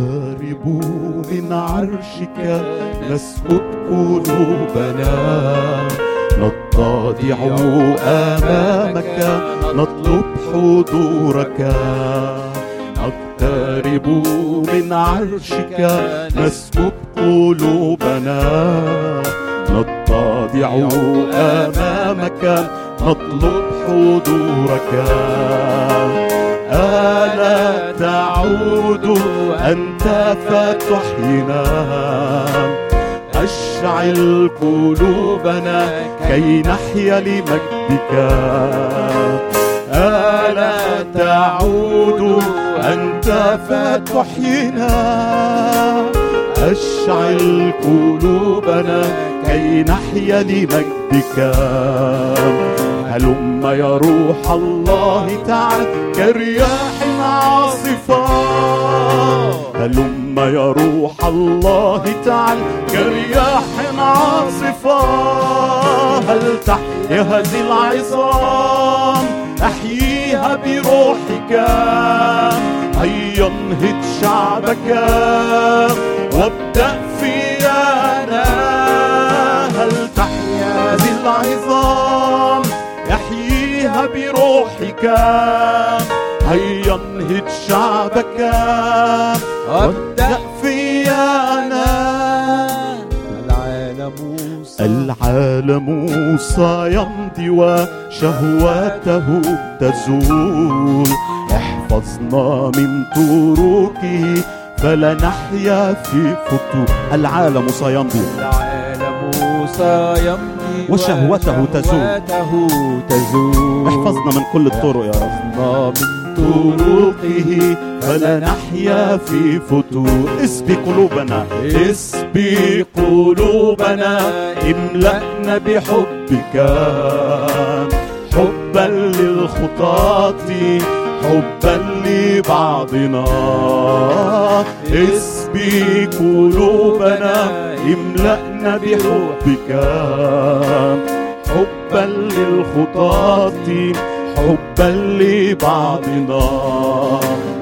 نقترب من عرشك نسكب قلوبنا. نتضع أمامك نطلب حضورك. نقترب من عرشك نسكب قلوبنا. نتضع أمامك نطلب حضورك. ألا تعود أنت فتحينا. أشعل قلوبنا كي نحيا لمجدك. ألا تعود أنت فتحينا. أشعل قلوبنا كي نحيا لمجدك. هلم يا روح الله تعال كرياح عاصفة هلم يا روح الله تعال كرياح عاصفة هل تحيا هذه العظام؟ أحييها بروحك. هيا انهض شعبك. وابدأ فينا هل تحيا هذه العظام؟ بروحك هيا انهض شعبك. وابدأ فينا العالم العالم سيمضي وشهواته تزول. احفظنا من طرقه فلا نحيا في فتور العالم سيمضي العالم سيمضي وشهوته تزول. احفظنا من كل الطرق يا رب. أحفظنا من طرقه فلا نحيا في فتور اسبي قلوبنا. اسبي قلوبنا. املأنا بحبك. حبا للخطاة. حبا لبعضنا. اسبي قلوبنا املأنا بحبك. حبا للخطاة حبا لبعضنا.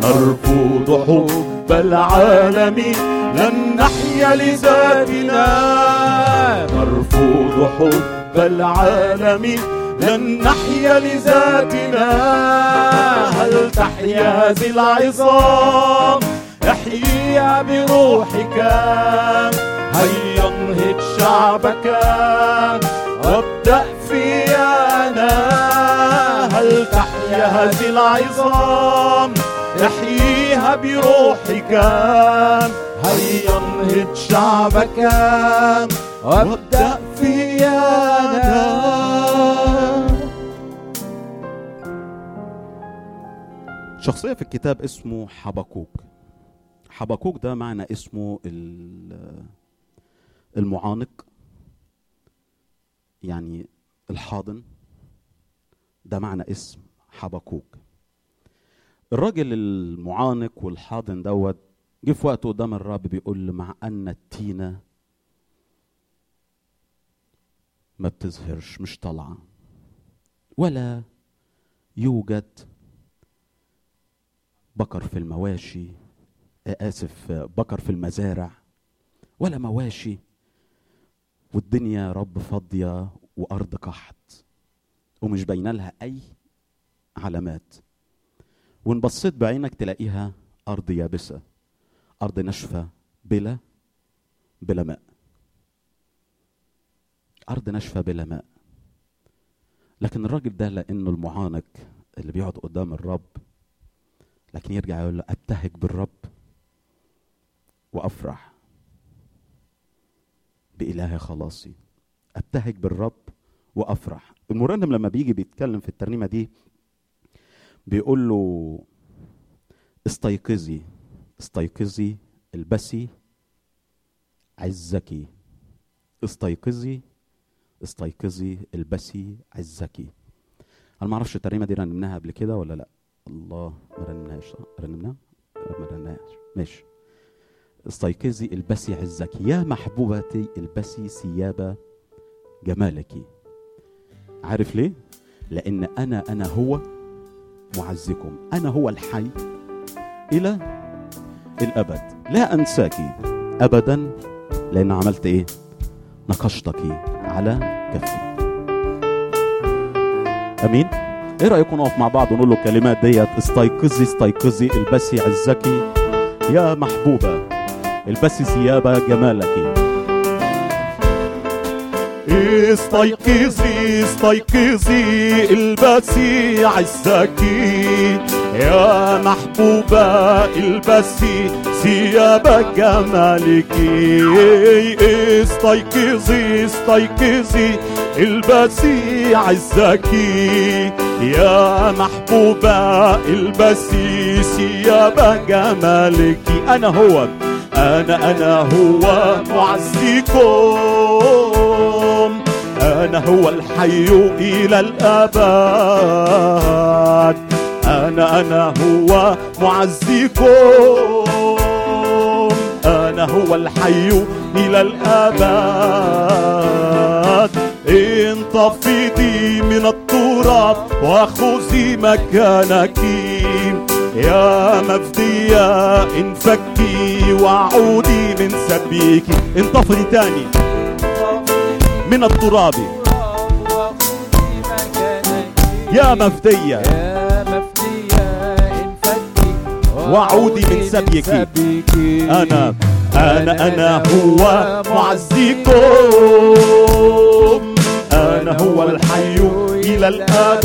نرفض حب العالم لن نحيا لذاتنا. نرفض حب العالم لن نحيا لذاتنا. هل تحيا هذه العظام؟ احييها بروحك. هيا انهض شعبك؟ وابدأ فينا هل تحيا هذه العظام؟ احييها بروحك. هيا انهض شعبك؟ وابدأ فينا شخصية في الكتاب اسمه حبكوك حبكوك ده معنى اسمه ال- المعانق يعني الحاضن. ده معنى اسم حبكوك الراجل المعانق والحاضن دوت جه في وقت قدام الرب بيقول مع أن التينة ما بتظهرش مش طالعة ولا يوجد بكر في المواشي آه، آسف آه، بكر في المزارع ولا مواشي. والدنيا يا رب فاضية وأرض قحط ومش باينة لها أي علامات. وان بصيت بعينك تلاقيها أرض يابسة أرض ناشفة بلا بلا ماء. أرض ناشفة بلا ماء. لكن الراجل ده لأنه المعانق اللي بيقعد قدام الرب لكن يرجع يقول له ابتهج بالرب وأفرح بإله خلاصي. ابتهج بالرب وأفرح. المرنم لما بيجي بيتكلم في الترنيمة دي بيقول له استيقظي استيقظي البسي عزك استيقظي استيقظي البسي عزك أنا ما أعرفش الترنيمة دي رنمناها قبل كده ولا لأ؟ الله ما رنمناهاش صح؟ رنمناها ما رنمناهاش ماشي. استيقظي البسي عزك. يا محبوبتي البسي ثياب جمالك. عارف ليه؟ لأن أنا أنا هو معزكم. أنا هو الحي إلى الأبد. لا انساك ابدا لأن عملت إيه؟ نقشتك على كفي. آمين؟ إيه رأيكم نقف مع بعض ونقول له الكلمات ديت؟ استيقظي استيقظي البسي عزك يا محبوبة البسي ثياب جمالك. استيقظي استيقظي البسي عزك يا محبوبة البسي ثياب جمالك. استيقظي استيقظي البسي عزك يا محبوبة البسي ثياب جمالك أنا هو أنا أنا هو معزيكم. أنا هو الحي إلى الأبد. أنا أنا هو معزيكم. أنا هو الحي إلى الأبد. انتفضي من التراب وخذي مكانك. يا مفدية انفكي وعودي من سبيك. انتفضي تاني. من التراب. يا مفدية وعودي من سبيك. أنا أنا أنا هو معزيكم أنا هو الحي إلى الأبد.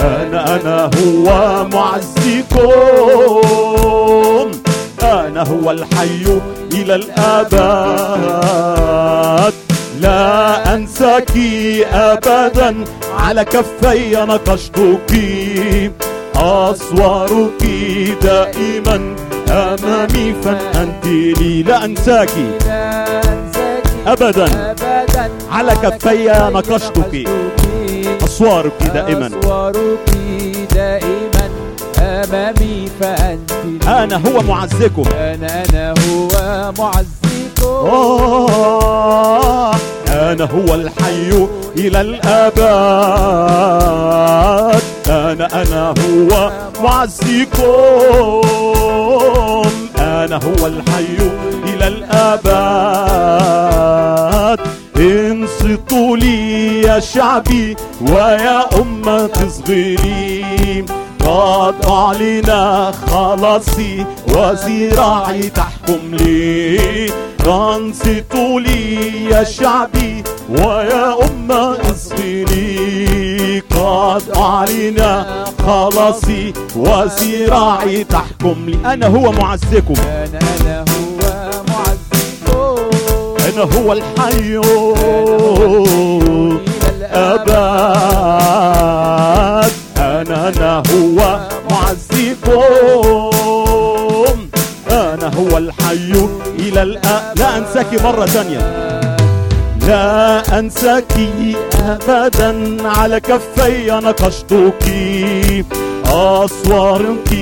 أنا أنا هو معزيكم. أنا هو الحي إلى الأبد. لا أنساك أبدا على كفي نقشتك. أصورك دائما أمامي فأنت لي. لا أنساك. أبدا. أبدا. على كفي نقشتك. أصوارك دائما. أصورك دائما. أمامي فأنت. أنا هو معزكم. أنا أنا هو معزيكم آه، أنا هو الحي إلى الأبد. أنا أنا هو معزيكم أنا هو الحي إلى الأبد. انصتوا لي يا شعبي ويا أمة صغيري قد أعلن خلاصي وزراعي تحكم لي. انصتوا لي يا شعبي ويا أمة اصغري قد أعلن خلاصي وزراعي تحكم لي. أنا هو معزكم. أنا أنا هو معزيكم أنا هو الحي. الأبد. أبد أنا هو معزيكم أنا هو الحي. إلى الأ لا أنساك مرة ثانية. لا أنساك أبدا. على كفي نقشتك. أصورك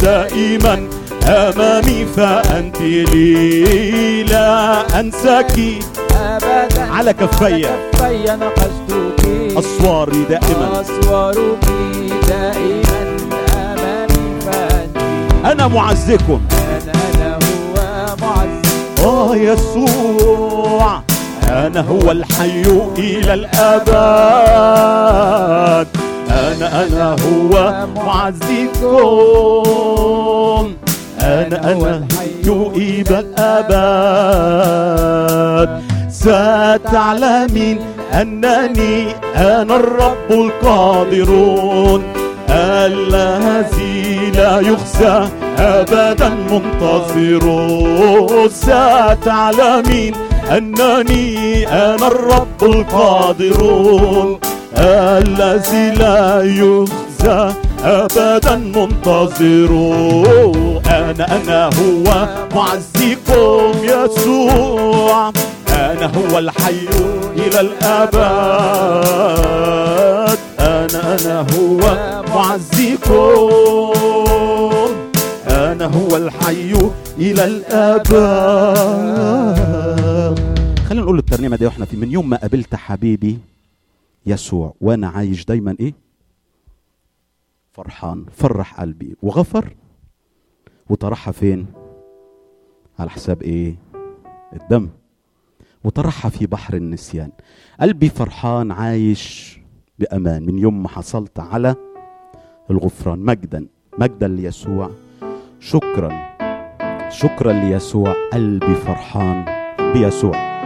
دائما. أمامي فأنت لي لا أنساك. أبدا على كفي كفي نقشتك. أصواري دائما. أصورك دائما أمامي فأنت. أنا معزكم. أنا أنا هو معزيكم آه يسوع. أنا هو الحي إلى الأبد. أنا أنا هو معزيكم أنا أنا إلى الأبد. ستعلمين أنني أنا الرب القادرون. الذي لا يخزى أبدا منتصر ستعلمين أنني أنا الرب القادر الذي لا يخزى أبدا منتظر أنا أنا هو معزيكم يسوع. أنا هو الحي إلى الأبد. أنا أنا هو معزيكم. أنا هو الحي إلى الأبد. خلينا نقول الترنيمة دي وإحنا في من يوم ما قابلت حبيبي يسوع وأنا عايش دايما إيه؟ فرحان فرح قلبي. وغفر؟ وطرحها فين؟ على حساب إيه؟ الدم. وطرحها في بحر النسيان. قلبي فرحان عايش بأمان. من يوم ما حصلت على الغفران. مجدا. مجدا ليسوع. شكرا. شكرا ليسوع. قلبي فرحان بيسوع.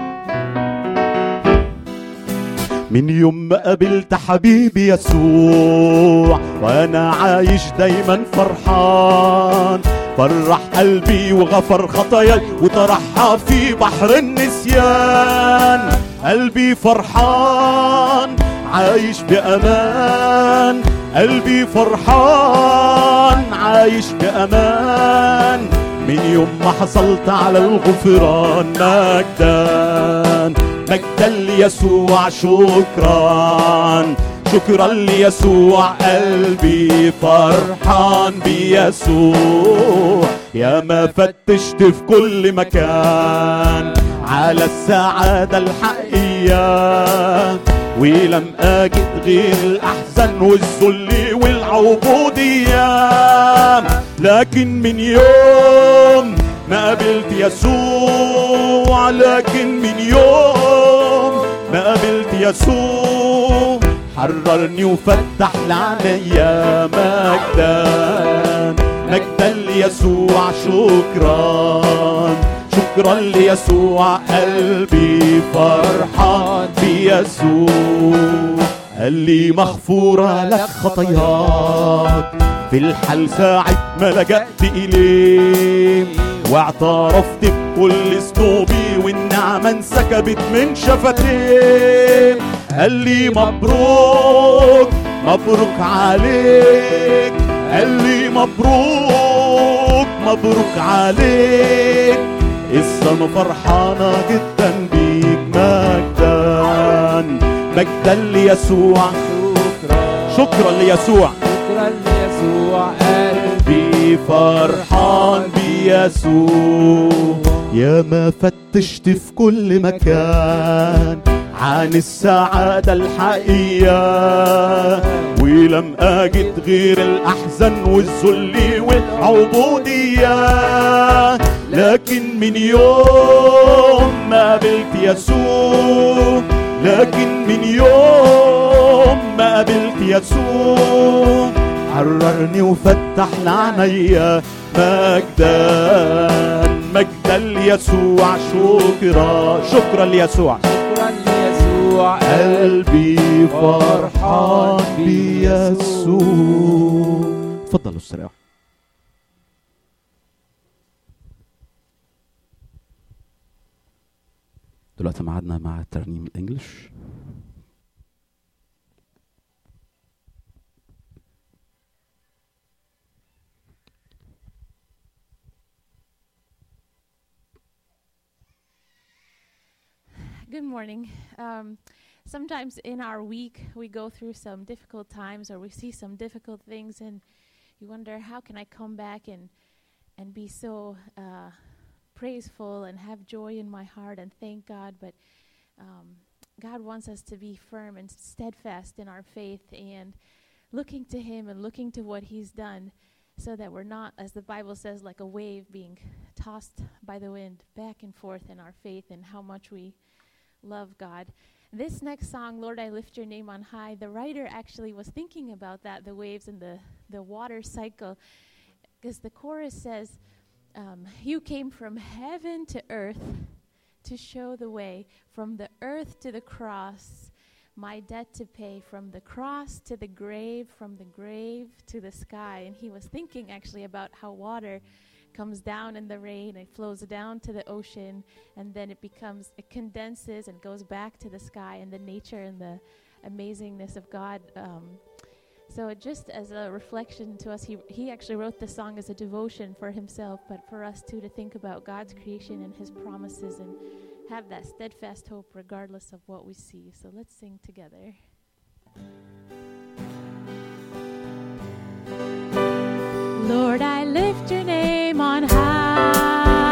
من يوم ما قابلت حبيبي يسوع وأنا عايش دايما فرحان. فرح قلبي وغفر خطاياي وطرحها في بحر النسيان. قلبي فرحان عايش بأمان. قلبي فرحان عايش بأمان. من يوم ما حصلت على الغفران مجدا مجدا ليسوع شكرا. شكرا ليسوع قلبي فرحان بيسوع. يا ما فتشت في كل مكان على السعادة الحقيقية. ولم أجد غير الأحزان والذل والعبودية. لكن من يوم ما قابلت يسوع لكن من يوم ما قابلت يسوع. حررني وفتح لعنيا مجدا مجدا ليسوع شكرا شكرا ليسوع قلبي فرحان بيسوع. قال لي مغفورة لك خطاياك. في الحال ساعة ما لجأت إليه. واعترفت بكل ذنوبي والنعمة انسكبت من شفتيه قال لي مبروك مبروك عليك. قال لي مبروك مبروك عليك. أنا فرحانة جدا بيك مجدا. مجدا ليسوع. شكرا ليسوع. فرحان بيسوع. يا ما فتشت في كل مكان عن السعادة الحقيقية ولم أجد غير الأحزان والذل والعبودية. لكن من يوم ما قابلت يسوع لكن من يوم ما قابلت يسوع. حررني وفتح لعنيا. مجدا مجدا ليسوع شكرا شكرا ليسوع. شكرا ليسوع. قلبي فرحان بيسوع. تفضلوا استريحوا دلوقتي معادنا مع الترنيم الإنجليش. Good morning. Um, sometimes in our week, we go through some difficult times or we see some difficult things, and you wonder, how can I come back and, and be so uh, praiseful and have joy in my heart and thank God? But um, God wants us to be firm and steadfast in our faith and looking to Him and looking to what He's done so that we're not, as the Bible says, like a wave being tossed by the wind back and forth in our faith and how much we love God. This next song, Lord, I lift your name on high, the writer actually was thinking about that, the waves and the, the water cycle, because the chorus says, um, You came from heaven to earth to show the way, from the earth to the cross, my debt to pay, from the cross to the grave, from the grave to the sky. And he was thinking actually about how water comes down in the rain, it flows down to the ocean, and then it becomes, it condenses and goes back to the sky, and the nature and the amazingness of God. Um, so, just as a reflection to us, he, he actually wrote this song as a devotion for himself, but for us too to think about God's creation and his promises and have that steadfast hope regardless of what we see. So, let's sing together. Lord, I lift your name on high.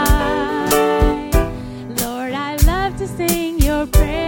Lord, I love to sing your praises.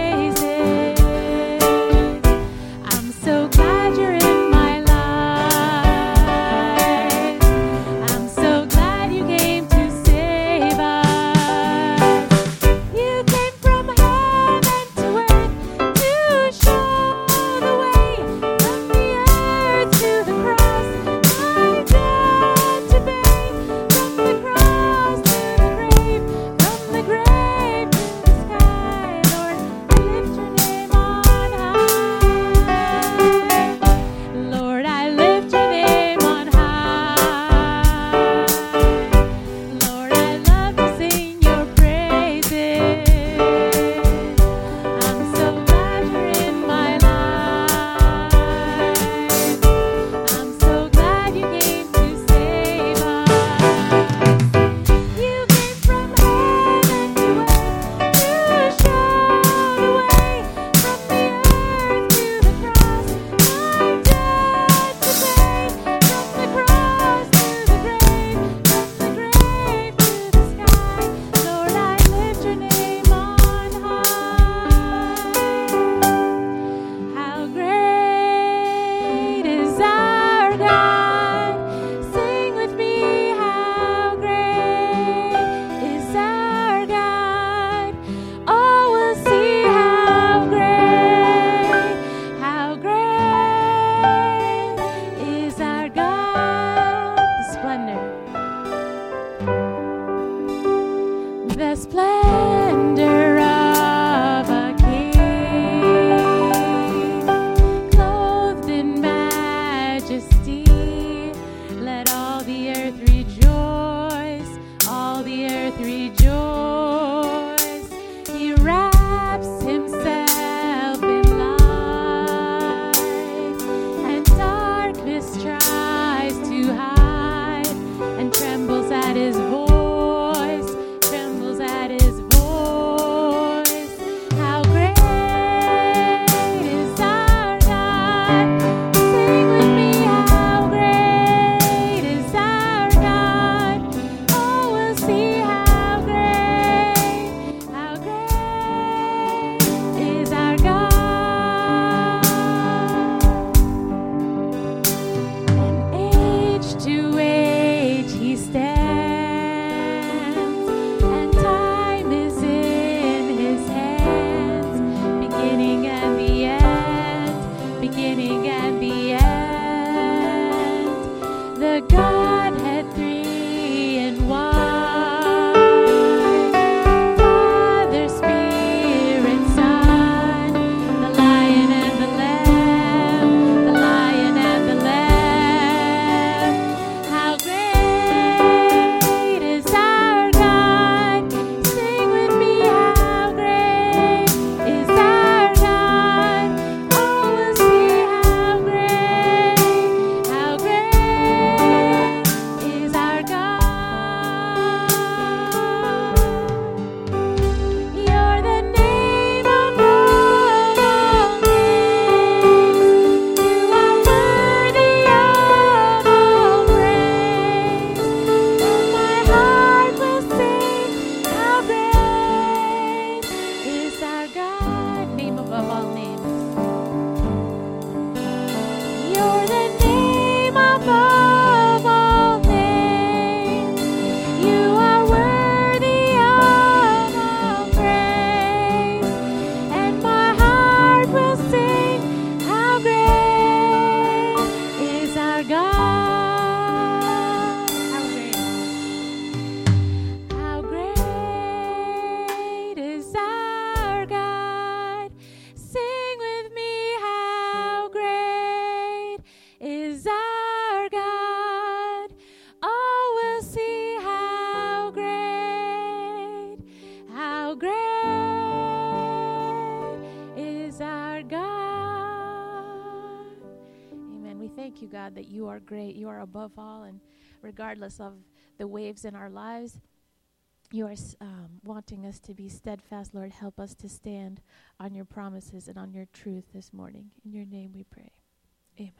you are great. You are above all, and regardless of the waves in our lives, you are s- um, wanting us to be steadfast. Lord, help us to stand on your promises and on your truth this morning. In your name we pray. Amen.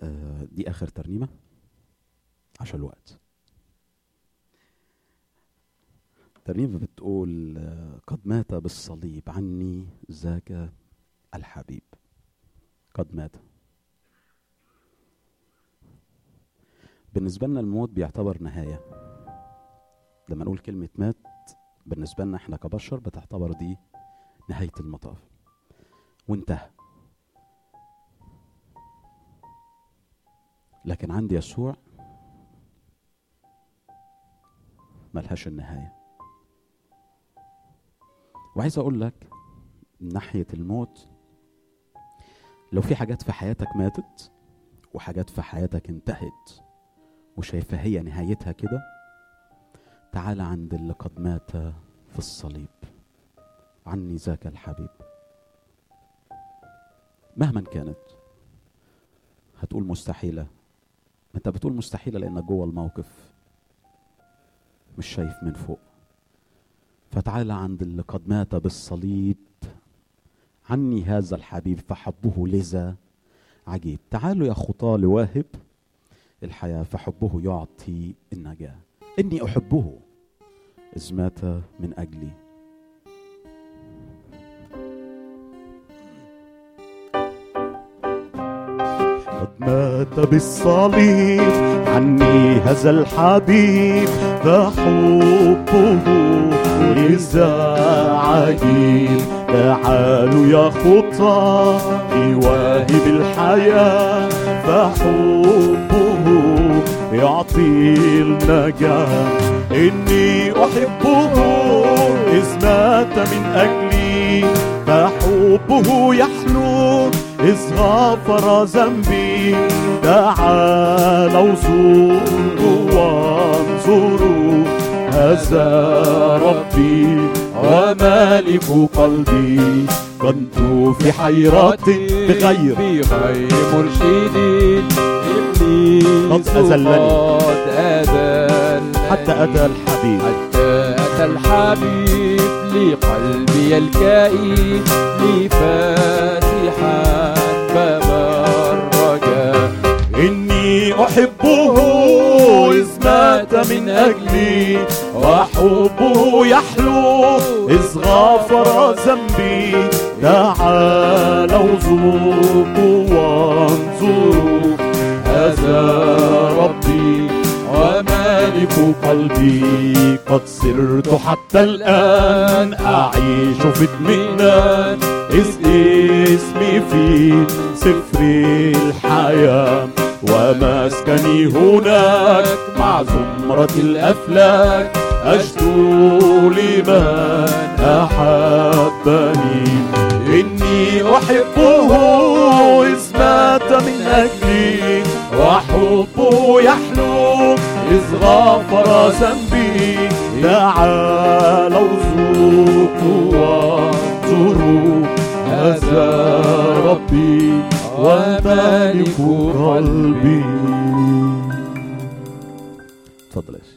آه، دي اخر ترنيمه عشان الوقت ترنيمه بتقول قد مات بالصليب عني ذاك الحبيب. قد مات. بالنسبة لنا الموت بيعتبر نهاية. لما نقول كلمة مات بالنسبة لنا إحنا كبشر بتعتبر دي نهاية المطاف. وانتهى. لكن عند يسوع ملهاش النهاية. وعايز أقول لك من ناحية الموت لو في حاجات في حياتك ماتت وحاجات في حياتك انتهت وشايفها هي نهايتها كده تعال عند اللي قد مات في الصليب. عني ذاك الحبيب. مهما كانت هتقول مستحيلة. أنت بتقول مستحيلة لانك جوه الموقف مش شايف من فوق. فتعال عند اللي قد مات بالصليب. عني هذا الحبيب فحبه لذا؟ عجيب. تعالوا يا خطاة لواهب الحياة فحبه يعطي النجاة. إني أحبه. إذ مات من أجلي. قد مات بالصليب. عني هذا الحبيب فحبه. لذا عجيب تعالوا يا خطى لواهب الحياة فحبه يعطي النجاة إني أحبه إذ مات من أجلي فحبه يحلو إذ غفر ذنبي. تعالوا وانظروا هذا ربي ومالك قلبي كنت في حيرة بغير بغير مرشدين إبليس قد أذلني. قد أذلني حتى أتى الحبيب. حتى أتى الحبيب لقلبي الكئيب. لي فاتحا باب الرجاء إني أحبه إذ مات من أجلي. وحبه يحلو إذ غفر ذنبي تعالوا ذوقوا وانظروا هذا ربي ومالك قلبي قد صرت حتى الآن أعيش في اطمئنان. إذ اسمي في سفر الحياة ومسكني هناك مع زمرة الأفلاك. أشدو لمن أحبني. إني أحبه إذ مات من أجلي وحبه يحلو إذ غفر ذنبي. تعالوا ذوقوا وانظروا هذا ربي ومالك قلبي اتفضل يا سيدي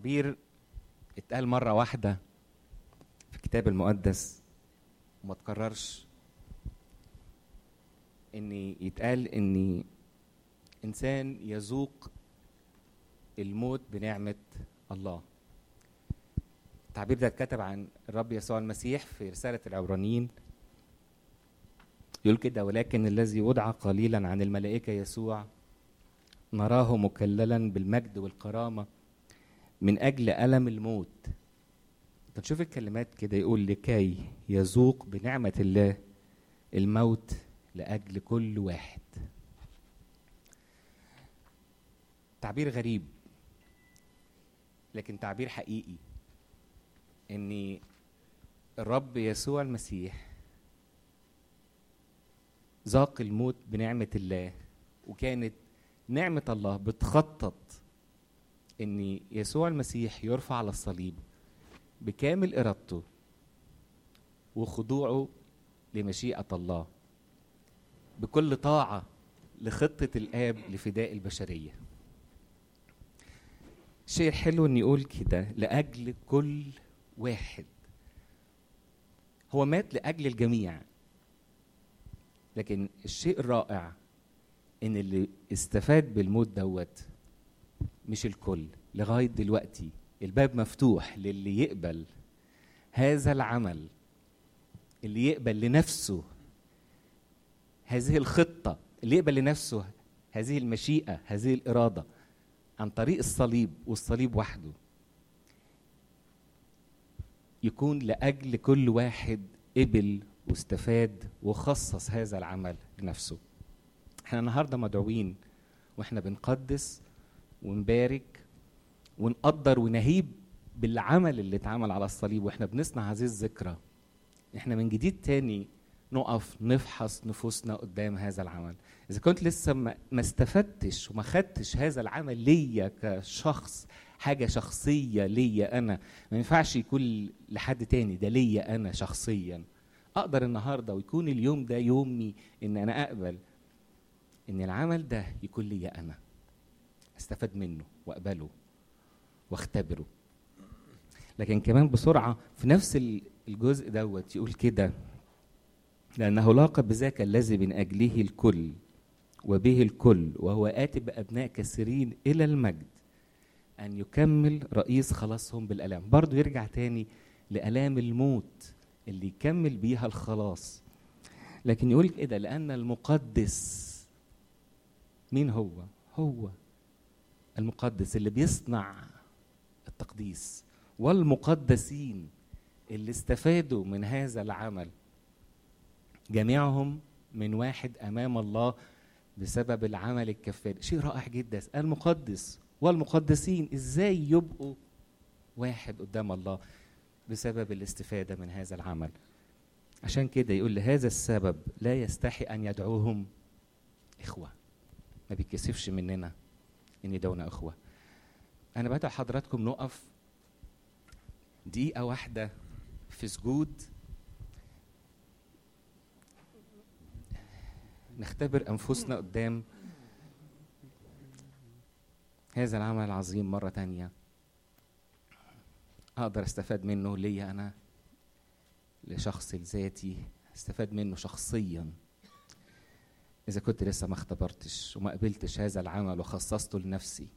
تعبير اتقال مرة واحدة في الكتاب المقدس وما تكررش ان يتقال ان إنسان يذوق الموت بنعمة الله. التعبير ده اتكتب عن الرب يسوع المسيح في رسالة العبرانيين. يقول كده ولكن الذي وضع قليلا عن الملائكة يسوع نراه مكللا بالمجد والكرامة من أجل ألم الموت. تشوف الكلمات كده يقول لكي يذوق بنعمة الله الموت لأجل كل واحد. تعبير غريب لكن تعبير حقيقي إن الرب يسوع المسيح ذاق الموت بنعمة الله وكانت نعمة الله بتخطط إن يسوع المسيح يرفع على الصليب بكامل إرادته وخضوعه لمشيئة الله بكل طاعة لخطة الآب لفداء البشرية. شيء حلو ان يقول كده لأجل كل واحد. هو مات لأجل الجميع لكن الشيء الرائع إن اللي استفاد بالموت دوت مش الكل. لغاية دلوقتي الباب مفتوح للي يقبل هذا العمل اللي يقبل لنفسه هذه الخطة اللي يقبل لنفسه هذه المشيئة هذه الإرادة عن طريق الصليب والصليب وحده. يكون لأجل كل واحد قبل واستفاد وخصص هذا العمل لنفسه. إحنا النهارده مدعوين وإحنا بنقدس ونبارك ونقدر ونهيب بالعمل اللي اتعمل على الصليب وإحنا بنصنع هذه الذكرى. إحنا من جديد تاني نقف نفحص نفوسنا قدام هذا العمل. إذا كنت لسه ما استفدتش وما خدتش هذا العمل ليا كشخص حاجة شخصية ليا أنا ما ينفعش يكون لحد تاني ده ليا أنا شخصيا. أقدر النهارده ويكون اليوم ده يومي إن أنا أقبل إن العمل ده يكون ليا أنا. استفاد منه واقبله واختبره. لكن كمان بسرعة في نفس الجزء دوت يقول كده لأنه لاقى بذاك الذي من أجله الكل وبه الكل وهو آتي بأبناء كثيرين إلى المجد أن يكمل رئيس خلاصهم بالألام. برضو يرجع تاني لألام الموت اللي يكمل بيها الخلاص. لكن يقول كده لأن المقدس مين هو؟ هو المقدس اللي بيصنع التقديس والمقدسين اللي استفادوا من هذا العمل. جميعهم من واحد أمام الله بسبب العمل الكفاري. شيء رائع جدا. المقدس والمقدسين إزاي يبقوا واحد قدام الله بسبب الاستفادة من هذا العمل؟ عشان كده يقول لهذا السبب لا يستحي أن يدعوهم إخوة. ما بيتكسفش مننا. ان يدعونا أخوة. أنا بدعو حضراتكم نقف دقيقة واحدة في سجود. نختبر أنفسنا قدام هذا العمل العظيم مرة تانية. أقدر أستفاد منه ليا أنا لشخصي لذاتي أستفاد منه شخصيا. إذا كنت لسه ما اختبرتش وما قبلتش هذا العمل وخصصته لنفسي.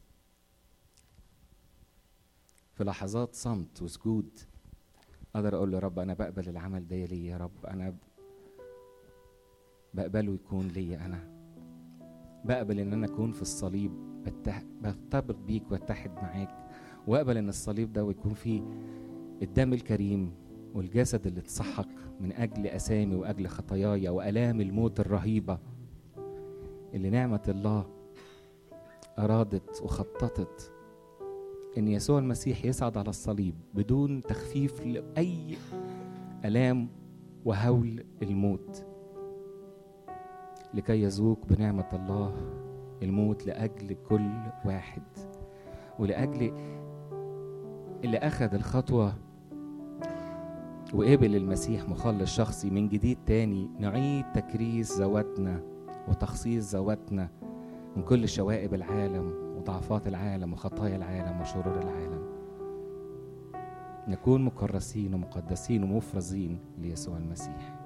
في لحظات صمت وسجود أقدر أقول له رب أنا بقبل العمل ده ليا يا رب؟ أنا بقبله يكون ليا أنا. بقبل إن أنا أكون في الصليب برتبط بيك واتحد معاك. وأقبل إن الصليب ده يكون فيه الدم الكريم والجسد اللي اتسحق من أجل أسامي وأجل خطاياي وألام الموت الرهيبة. اللي نعمة الله أرادت وخططت إن يسوع المسيح يصعد على الصليب بدون تخفيف لأي ألام وهول الموت. لكي يذوق بنعمة الله الموت لأجل كل واحد ولأجل اللي أخذ الخطوة وقبل المسيح مخلص شخصي من جديد تاني نعيد تكريس ذواتنا وتخصيص ذواتنا من كل شوائب العالم وضعفات العالم وخطايا العالم وشرور العالم. نكون مكرسين ومقدسين ومفرزين ليسوع المسيح.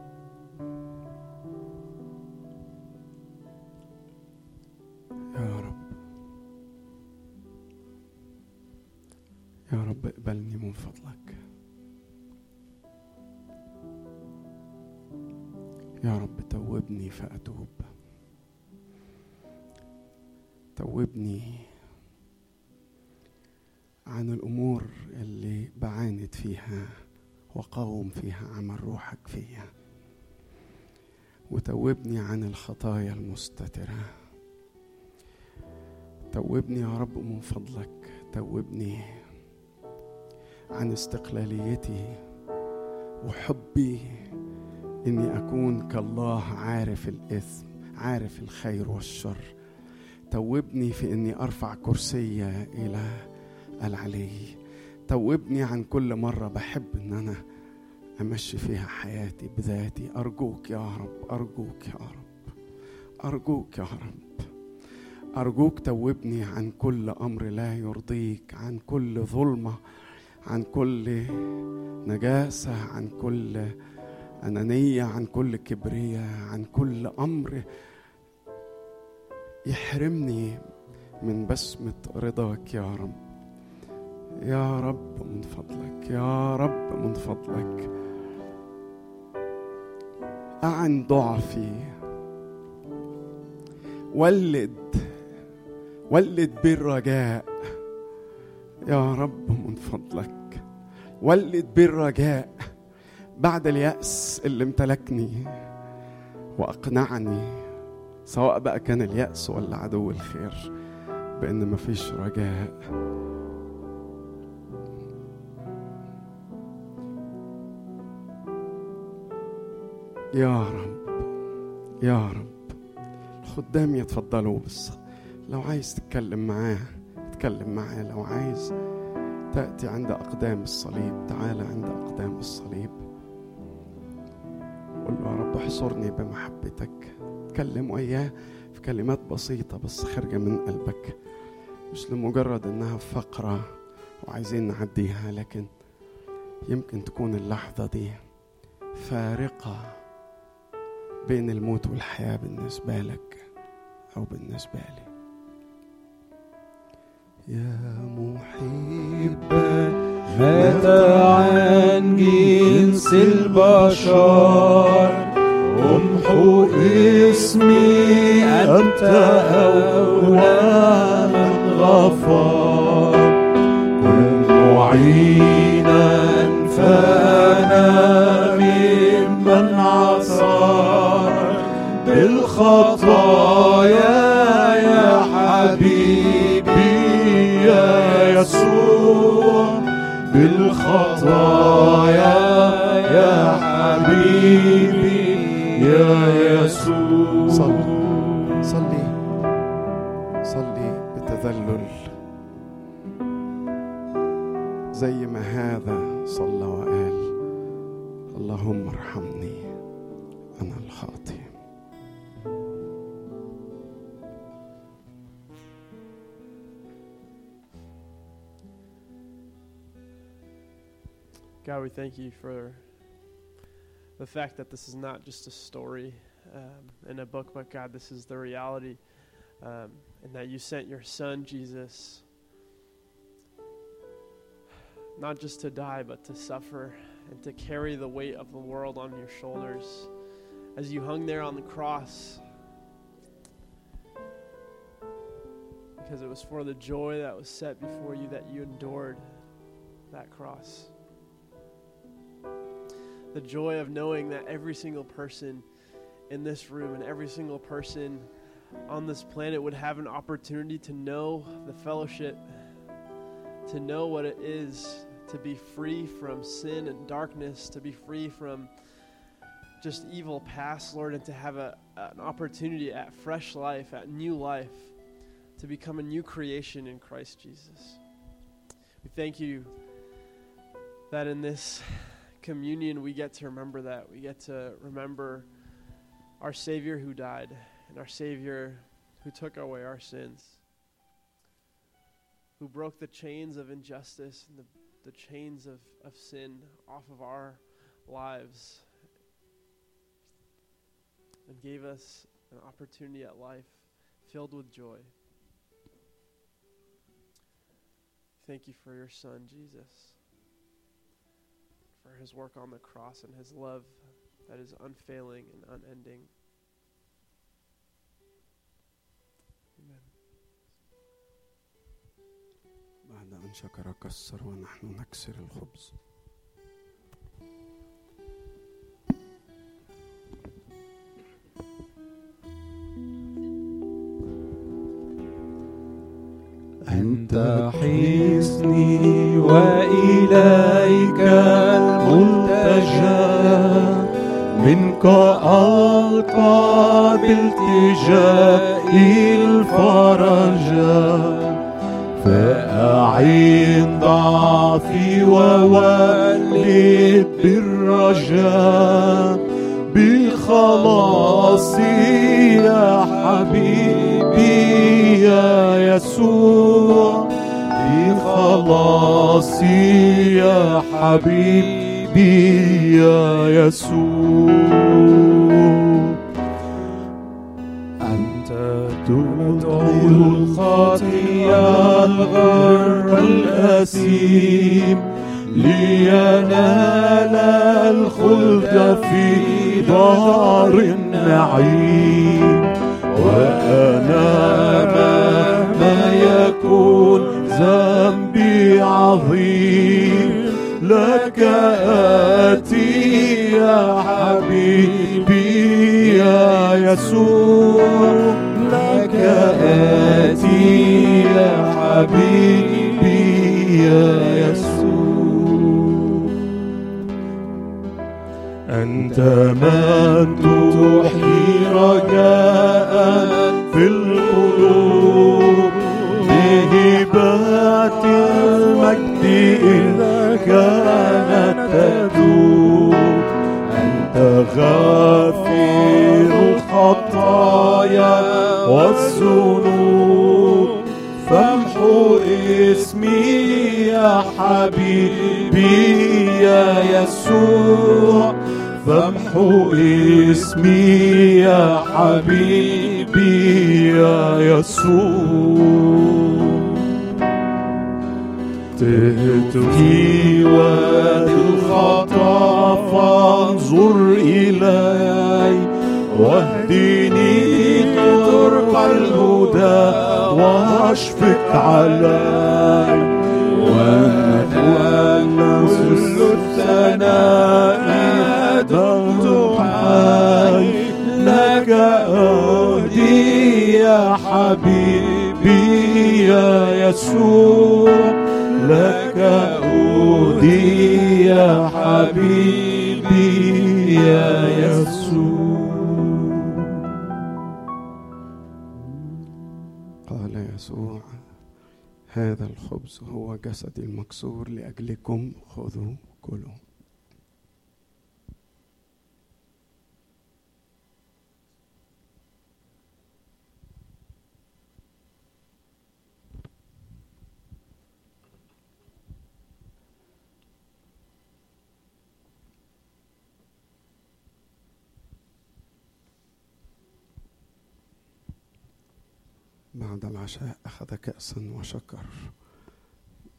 وقاوم فيها عمل روحك فيا وتوبني عن الخطايا المستترة. توبني يا رب من فضلك. توبني عن استقلاليتي وحبي إني أكون كالله عارف الإثم عارف الخير والشر. توبني في إني أرفع كرسي إلى العلي. توبني عن كل مرة بحب إن أنا أمشي فيها حياتي بذاتي. أرجوك يا رب أرجوك يا رب أرجوك يا رب. أرجوك توبني عن كل أمر لا يرضيك عن كل ظلمة عن كل نجاسة عن كل أنانية عن كل كبرية عن كل أمر يحرمني من بسمة رضاك يا رب. يا رب من فضلك يا رب من فضلك. أعن ضعفي. ولد ولد بالرجاء. يا رب من فضلك. ولد بالرجاء. بعد اليأس اللي امتلكني وأقنعني سواء بقى كان اليأس ولا عدو الخير بأن مفيش رجاء. يا رب يا رب. الخدام يتفضلوا بس. لو عايز تتكلم معاه اتكلم معاه. لو عايز تأتي عند أقدام الصليب تعال عند أقدام الصليب. قل له يا رب احصرني بمحبتك. اتكلم وياه في كلمات بسيطة بس خارجة من قلبك. مش لمجرد إنها فقرة وعايزين نعديها لكن يمكن تكون اللحظة دي فارقة. بين الموت والحياة بالنسبة لك أو بالنسبة لي. يا محبا مات عن جنس البشر؟ امحو اسمي أنت أولى من غفر كن معينا فأنا بالخطايا يا حبيبي يا يسوع. بالخطايا يا حبيبي يا يسوع. صلي. صلي. صلي بتذلل. زي ما هذا صلى وقال. اللهم ارحمني God, we thank you for the fact that this is not just a story um, in a book, but God, this is the reality, um, and that you sent your Son, Jesus, not just to die, but to suffer and to carry the weight of the world on your shoulders as you hung there on the cross. Because it was for the joy that was set before you that you endured that cross the joy of knowing that every single person in this room and every single person on this planet would have an opportunity to know the fellowship, to know what it is to be free from sin and darkness, to be free from just evil past, Lord, and to have a, an opportunity at fresh life, at new life, to become a new creation in Christ Jesus. We thank you that in this communion, we get to remember that. We get to remember our Savior who died and our Savior who took away our sins, who broke the chains of injustice and the, the chains of, of sin off of our lives and gave us an opportunity at life filled with joy. Thank you for your Son, Jesus his work on the cross and his love that is unfailing and unending. Amen. بعد أن شكر كسر ونحن نكسر الخبز أنت حصني وإليك الملتجى منك ألقى بالتجائي الفرجا فأعين ضعفي وولد بالرجاء بخلاصي يا حبيبي. يا يسوع بخلاصي يا حبيبي يا يسوع. أنت تدعو الخطية الغر الأسيم لينال الخلد في دار النعيم. وأنا مهما يكون ذنبي عظيم. لك آتي يا حبيبي يا يسوع. لك آتي يا حبيبي يا أنت من تحيي رجاء في القلوب بهبات المجد إذا كانت تدوب أنت غافر الخطايا والذنوب. فامحو اسمي يا حبيبي يا يسوع. فامحو اسمي يا حبيبي يا يسوع. تهت في وادي الخطا فانظر إلي. واهدني طرق الهدى واشفق علي. وأنا كل الثناء أدمت حي لك أهدي يا حبيبي يا يسوع لك أهدي يا حبيبي يا يسوع. قال يسوع هذا الخبز هو جسدي المكسور لأجلكم خذوا كلوا. العشاء أخذ كأسا وشكر.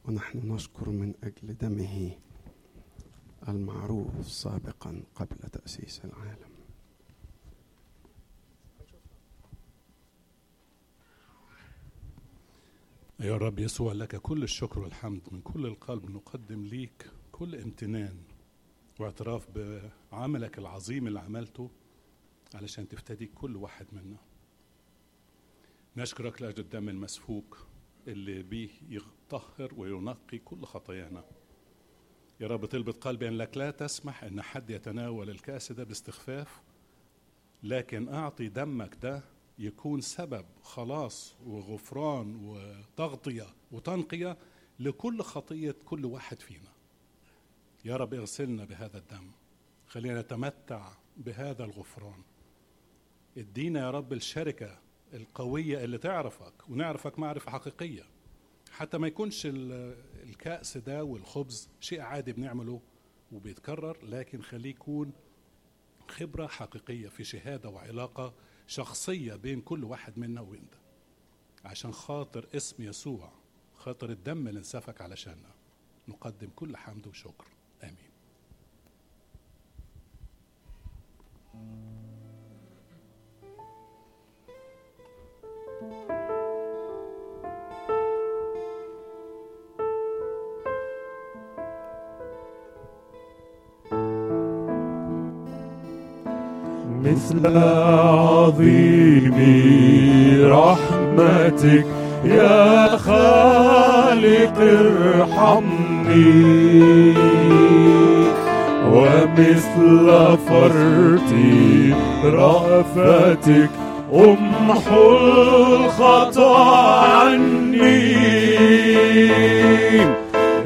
ونحن نشكر من أجل دمه المعروف سابقا قبل تأسيس العالم. يا رب يسوع لك كل الشكر والحمد. من كل القلب نقدم ليك كل امتنان واعتراف بعملك العظيم اللي عملته علشان تفتدي كل واحد منا. نشكرك لأجل الدم المسفوك اللي بيه يطهر وينقي كل خطايانا. يا رب طلبة قلبي أنك لا تسمح أن حد يتناول الكأس ده باستخفاف لكن أعطي دمك ده يكون سبب خلاص وغفران وتغطية وتنقية لكل خطية كل واحد فينا. يا رب اغسلنا بهذا الدم خلينا نتمتع بهذا الغفران. ادينا يا رب الشركة القوية اللي تعرفك ونعرفك معرفة حقيقية. حتى ما يكونش ال- الكأس ده والخبز شيء عادي بنعمله وبيتكرر لكن خليه يكون خبرة حقيقية في شهادة وعلاقة شخصية بين كل واحد منا وانت عشان خاطر اسم يسوع خاطر الدم اللي انسفك علشاننا نقدم كل حمد وشكر. آمين. مثل عظيم رحمتك يا خالق ارحمني. ومثل فرط رأفتك امحو الخطأ عني.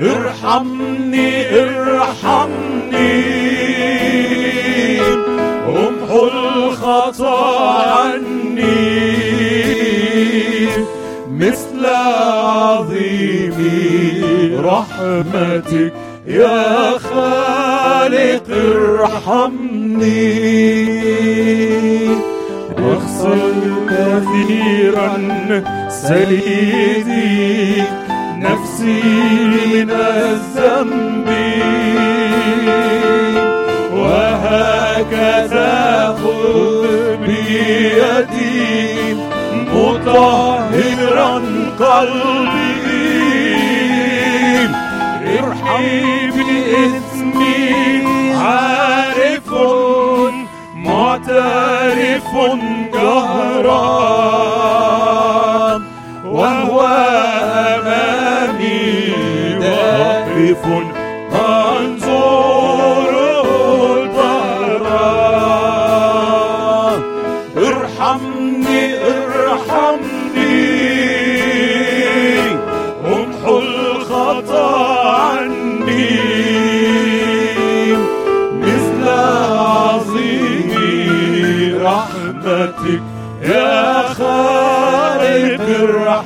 ارحمني ارحمني. امحو الخطأ عني. مثل عظيم رحمتك يا خالق ارحمني. واغسل كثيرا سليدي نفسي من الذنب. وهكذا خذ بيدي مطهرا قلبي. ارحم جهرا وهو أمامي واقف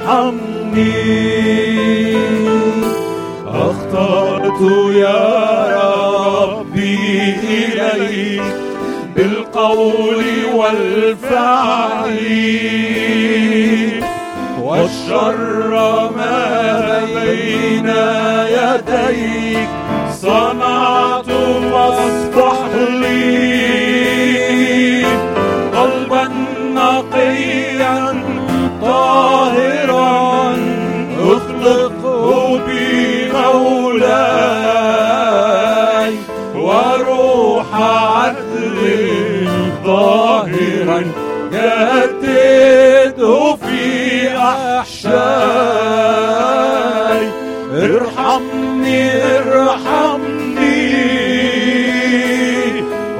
ارحمني أخطأت يا ربي إليك بالقول والفعل. والشر ما بين يديك صنعت فاصفح لي. جدده في أحشاي. ارحمني ارحمني.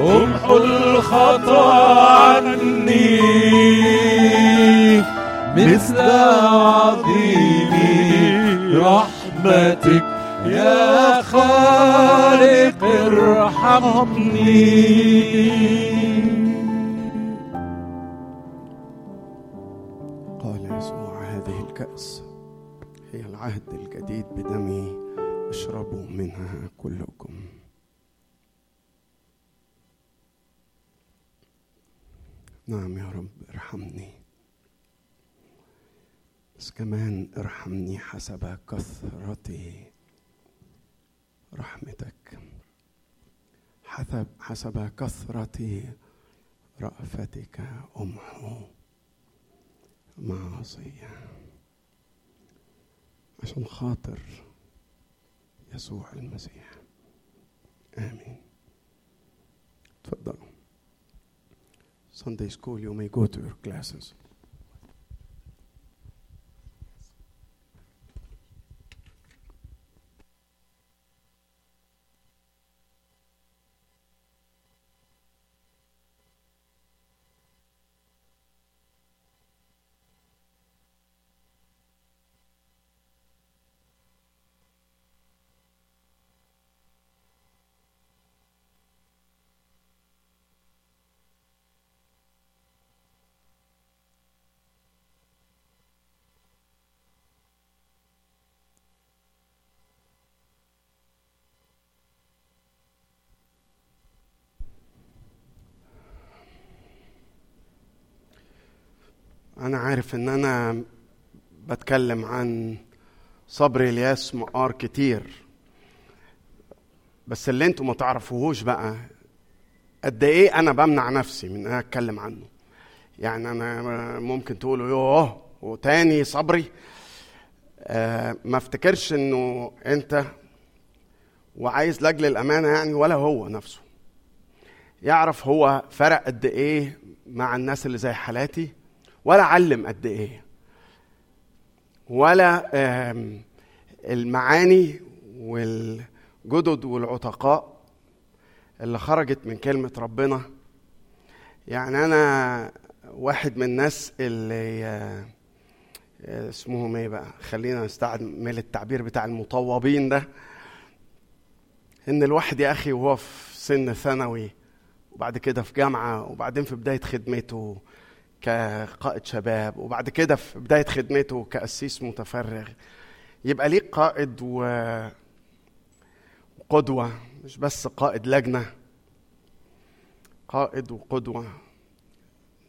امحو الخطأ عني. مثل عظيم رحمتك يا خالق ارحمني. بدمي اشربوا منها كلكم. نعم يا رب ارحمني. بس كمان ارحمني حسب كثرة رحمتك. حسب حسب كثرة رأفتك أمحو معصية عشان خاطر يسوع المسيح آمين تفضلوا Sunday school you may go to your classes أنا عارف إن أنا بتكلم عن صبر الياس مقار كتير. بس اللي أنتوا ما تعرفوهوش بقى قد إيه أنا بمنع نفسي من إن أنا أتكلم عنه. يعني أنا ممكن تقولوا يوه وتاني صبري. آه ما افتكرش إنه أنت وعايز لأجل الأمانة يعني ولا هو نفسه. يعرف هو فرق قد إيه مع الناس اللي زي حالاتي ولا علم قد إيه. ولا المعاني والجدد والعتقاء اللي خرجت من كلمة ربنا. يعني أنا واحد من الناس اللي آه، اسمهم إيه بقى خلينا نستعمل التعبير بتاع المطوبين ده. إن الواحد يا أخي وهو في سن ثانوي وبعد كده في جامعة وبعدين في بداية خدمته كقائد شباب وبعد كده في بداية خدمته كقسيس متفرغ يبقى ليه قائد و- وقدوه مش بس قائد لجنة قائد وقدوة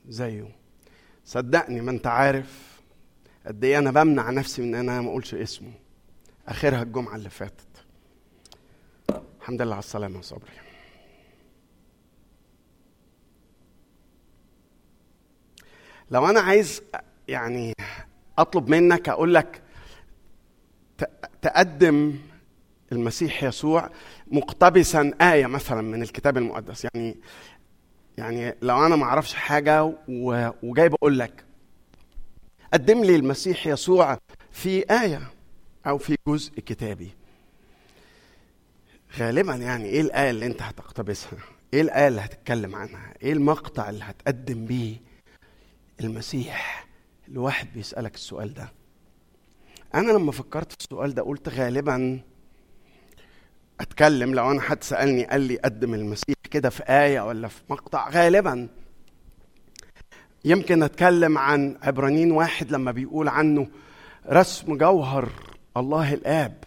زيه. صدقني ما انت عارف قد إيه أنا بمنع نفسي من إن أنا ما أقولش اسمه. آخرها الجمعة اللي فاتت. الحمد لله على السلامة يا صبري. لو أنا عايز يعني أطلب منك أقول لك تقدم المسيح يسوع مقتبسا آية مثلا من الكتاب المقدس. يعني يعني لو أنا ما أعرفش حاجة وجاي بقول لك قدم لي المسيح يسوع في آية أو في جزء كتابي. غالبا يعني إيه الآية اللي أنت هتقتبسها؟ إيه الآية اللي هتتكلم عنها؟ إيه المقطع اللي هتقدم بيه؟ المسيح. الواحد بيسألك السؤال ده. أنا لما فكرت في السؤال ده قلت غالبا أتكلم لو أنا حد سألني قال لي قدم المسيح كده في آية ولا في مقطع غالبا. يمكن أتكلم عن عبرانيين واحد لما بيقول عنه رسم جوهر الله الآب.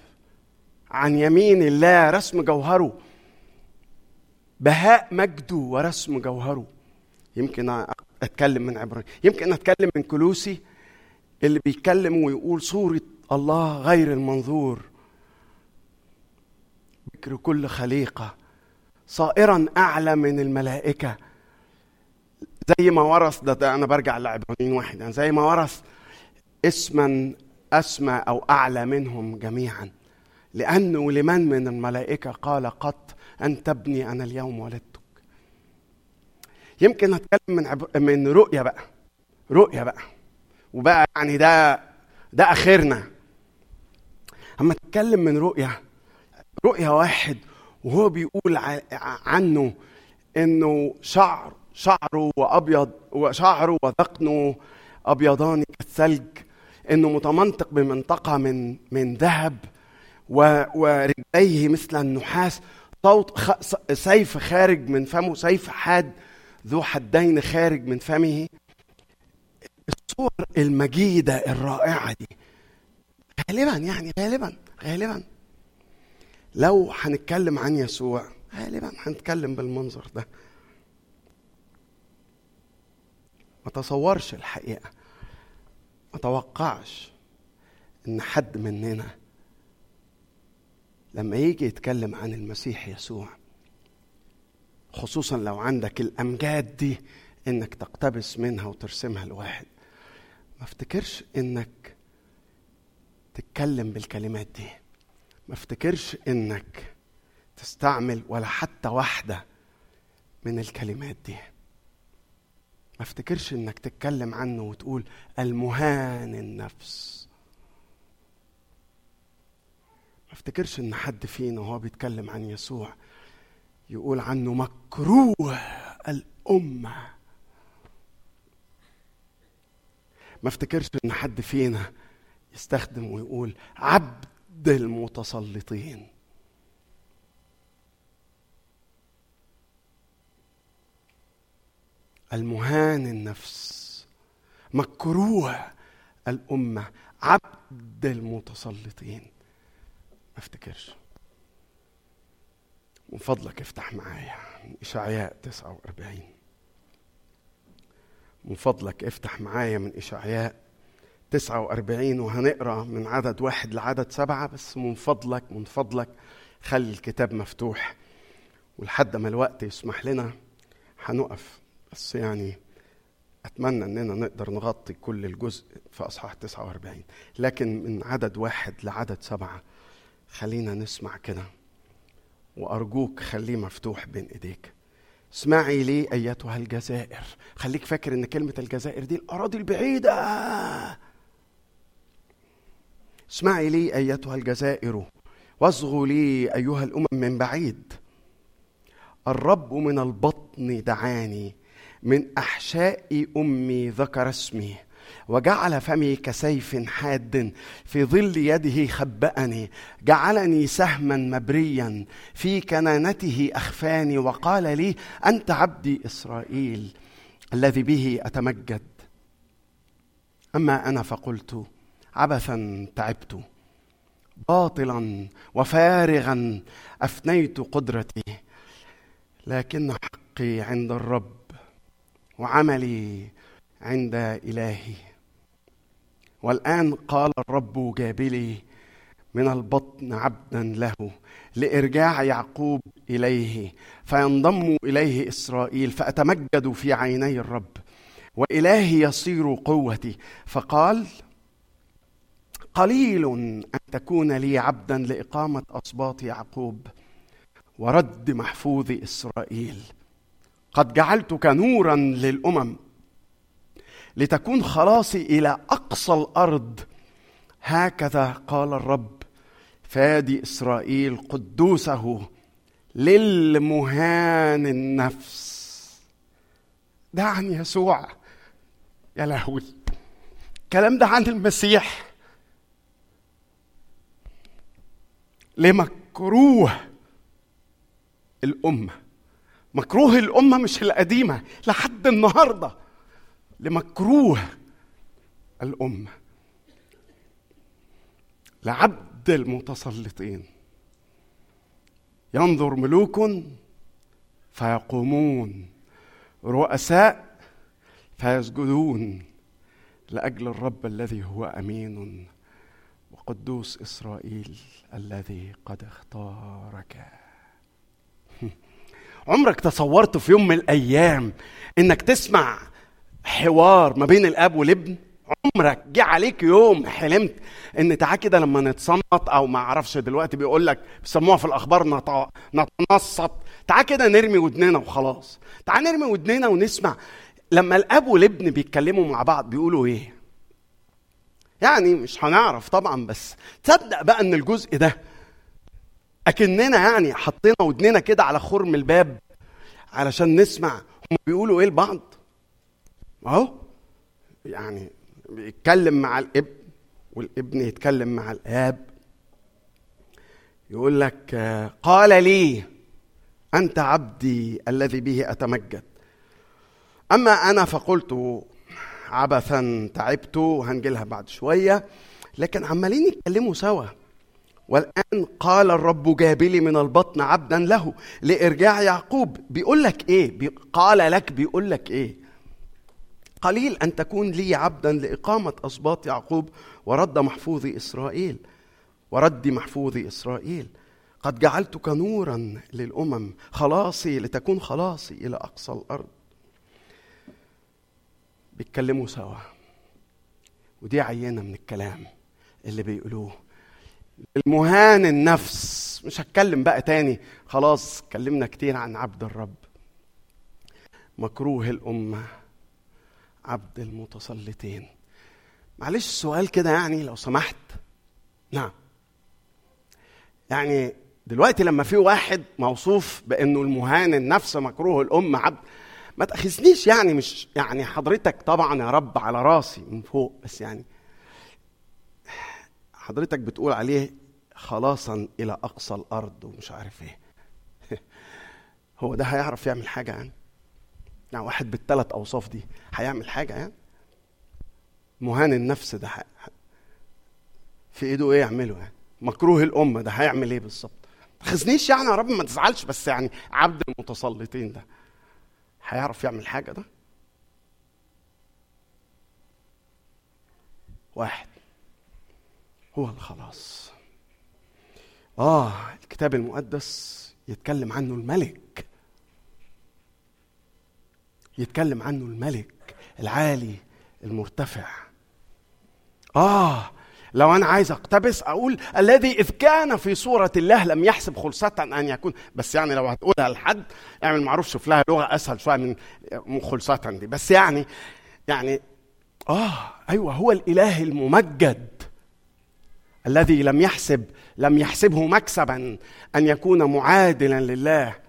عن يمين الله رسم جوهره. بهاء مجده ورسم جوهره. يمكن أتكلم من عبراني يمكن أتكلم من كلوسي اللي بيتكلم ويقول صورة الله غير المنظور. ذكر كل خليقة. صائرا أعلى من الملائكة. زي ما ورث ده, ده أنا برجع لعبرانيين واحد. يعني زي ما ورث اسما أسمى أو أعلى منهم جميعا. لأنه لمن من الملائكة؟ قال قط أن تبني أنا اليوم ولدتك يمكن أتكلم من عب... من رؤية بقى رؤية بقى. وبقى يعني ده ده آخرنا. أما تتكلم من رؤية رؤية واحد وهو بيقول عنه إنه شعر شعره وأبيض وشعره وذقنه أبيضان كالثلج إنه متمنطق بمنطقة من من ذهب ورجليه مثل النحاس صوت سيف خارج من فمه سيف حاد ذو حدين خارج من فمه. الصور المجيدة الرائعة دي غالبا يعني غالبا غالبا. لو هنتكلم عن يسوع غالبا هنتكلم بالمنظر ده. ما تصورش الحقيقة ما توقعش إن حد مننا لما يجي يتكلم عن المسيح يسوع خصوصا لو عندك الأمجاد دي إنك تقتبس منها وترسمها لواحد. ما افتكرش إنك تتكلم بالكلمات دي. ما افتكرش إنك تستعمل ولا حتى واحدة من الكلمات دي. ما افتكرش إنك تتكلم عنه وتقول المهان النفس. ما افتكرش إن حد فينا وهو بيتكلم عن يسوع يقول عنه مكروه الأمة. ما افتكرش إن حد فينا يستخدم ويقول عبد المتسلطين. المهان النفس مكروه الأمة عبد المتسلطين. ما افتكرش. من فضلك افتح معايا. إشعياء 49 من فضلك افتح معايا من إشعياء 49 وهنقرأ من عدد واحد لعدد سبعة بس من فضلك من فضلك خلي الكتاب مفتوح ولحد ما الوقت يسمح لنا هنقف. بس يعني أتمنى إننا نقدر نغطي كل الجزء في أصحاح 49 لكن من عدد واحد لعدد سبعة خلينا نسمع كده. وأرجوك خليه مفتوح بين إيديك. اسمعي لي أيتها الجزائر. خليك فاكر إن كلمة الجزائر دي الأراضي البعيدة. اسمعي لي أيتها الجزائر. واصغوا لي أيها الأمم من بعيد. الرب من البطن دعاني. من أحشاء أمي ذكر اسمي. وجعل فمي كسيف حاد في ظل يده خبأني جعلني سهما مبريا في كنانته أخفاني وقال لي أنت عبدي إسرائيل الذي به أتمجد. أما أنا فقلت عبثا تعبت باطلا وفارغا أفنيت قدرتي لكن حقي عند الرب وعملي عند إلهي. والآن قال الرب جابلي من البطن عبدا له لإرجاع يعقوب إليه فينضم إليه إسرائيل فأتمجد في عيني الرب وإلهي يصير قوتي. فقال قليل أن تكون لي عبدا لإقامة أصباط يعقوب ورد محفوظ إسرائيل. قد جعلتك نورا للأمم. لتكون خلاصي إلى أقصى الأرض. هكذا قال الرب فادي إسرائيل قدوسه للمهان النفس. ده عن يسوع يا لهوي. الكلام ده عن المسيح. لمكروه الأمة مكروه الأمة مش القديمة لحد النهارده. لمكروه الأمة. لعبد المتسلطين ينظر ملوك فيقومون. رؤساء فيسجدون. لأجل الرب الذي هو أمين. وقدوس إسرائيل الذي قد اختارك. عمرك تصورت في يوم من الأيام إنك تسمع حوار ما بين الأب والابن. عمرك جه عليك يوم حلمت إن تعال كده لما نتصنط أو ما أعرفش دلوقتي بيقول لك بيسموها في الأخبار. نتنصت. تعال كده نرمي ودننا وخلاص. تعال نرمي ودننا ونسمع. لما الأب والابن بيتكلموا مع بعض بيقولوا إيه؟ يعني مش هنعرف طبعا بس تصدق بقى إن الجزء ده أكننا يعني حطينا ودننا كده على خرم الباب علشان نسمع هم بيقولوا إيه لبعض؟ أهو. يعني بيتكلم مع الابن والإبن يتكلم مع الآب. يقول لك قال لي أنت عبدي الذي به أتمجد. أما أنا فقلت عبثا تعبت وهنجيلها بعد شوية. لكن عمالين يتكلموا سوا. والآن قال الرب جابلي من البطن عبدا له لإرجاع يعقوب. بيقول لك إيه؟ قال لك بيقول لك إيه؟ قليل أن تكون لي عبدا لإقامة اسباط يعقوب ورد محفوظ إسرائيل. ورد محفوظ إسرائيل. قد جعلتك نورا للأمم خلاصي لتكون خلاصي إلى أقصى الأرض. بيتكلموا سوا. ودي عينة من الكلام اللي بيقولوه. المهان النفس. مش هتكلم بقى تاني. خلاص اتكلمنا كتير عن عبد الرب. مكروه الأمة. عبد المتسلطين. معلش سؤال كده يعني لو سمحت. نعم. يعني دلوقتي لما في واحد موصوف بأنه المهان النفس مكروه الام عبد ما تأخذنيش يعني مش يعني حضرتك طبعا يا رب على راسي من فوق بس يعني حضرتك بتقول عليه خلاصا إلى أقصى الأرض ومش عارف إيه. هو ده هيعرف يعمل حاجة يعني؟ يعني واحد بالثلاث أوصاف دي هيعمل حاجة يعني؟ مهان النفس ده. في إيده إيه يعمله يعني؟ مكروه الأمة ده هيعمل إيه بالظبط؟ تخزنيش يعني يا رب ما تزعلش بس يعني عبد المتسلطين ده هيعرف يعمل حاجة ده؟ واحد هو الخلاص. آه الكتاب المقدس يتكلم عنه الملك. يتكلم عنه الملك العالي المرتفع. آه لو أنا عايز أقتبس أقول الذي إذ كان في صورة الله لم يحسب خلصة أن يكون. بس يعني لو هتقولها لحد اعمل معروف شوف لها لغة أسهل شوية من خلصة دي. بس يعني يعني آه أيوه هو الإله الممجد الذي لم يحسب لم يحسبه مكسبا أن يكون معادلا لله.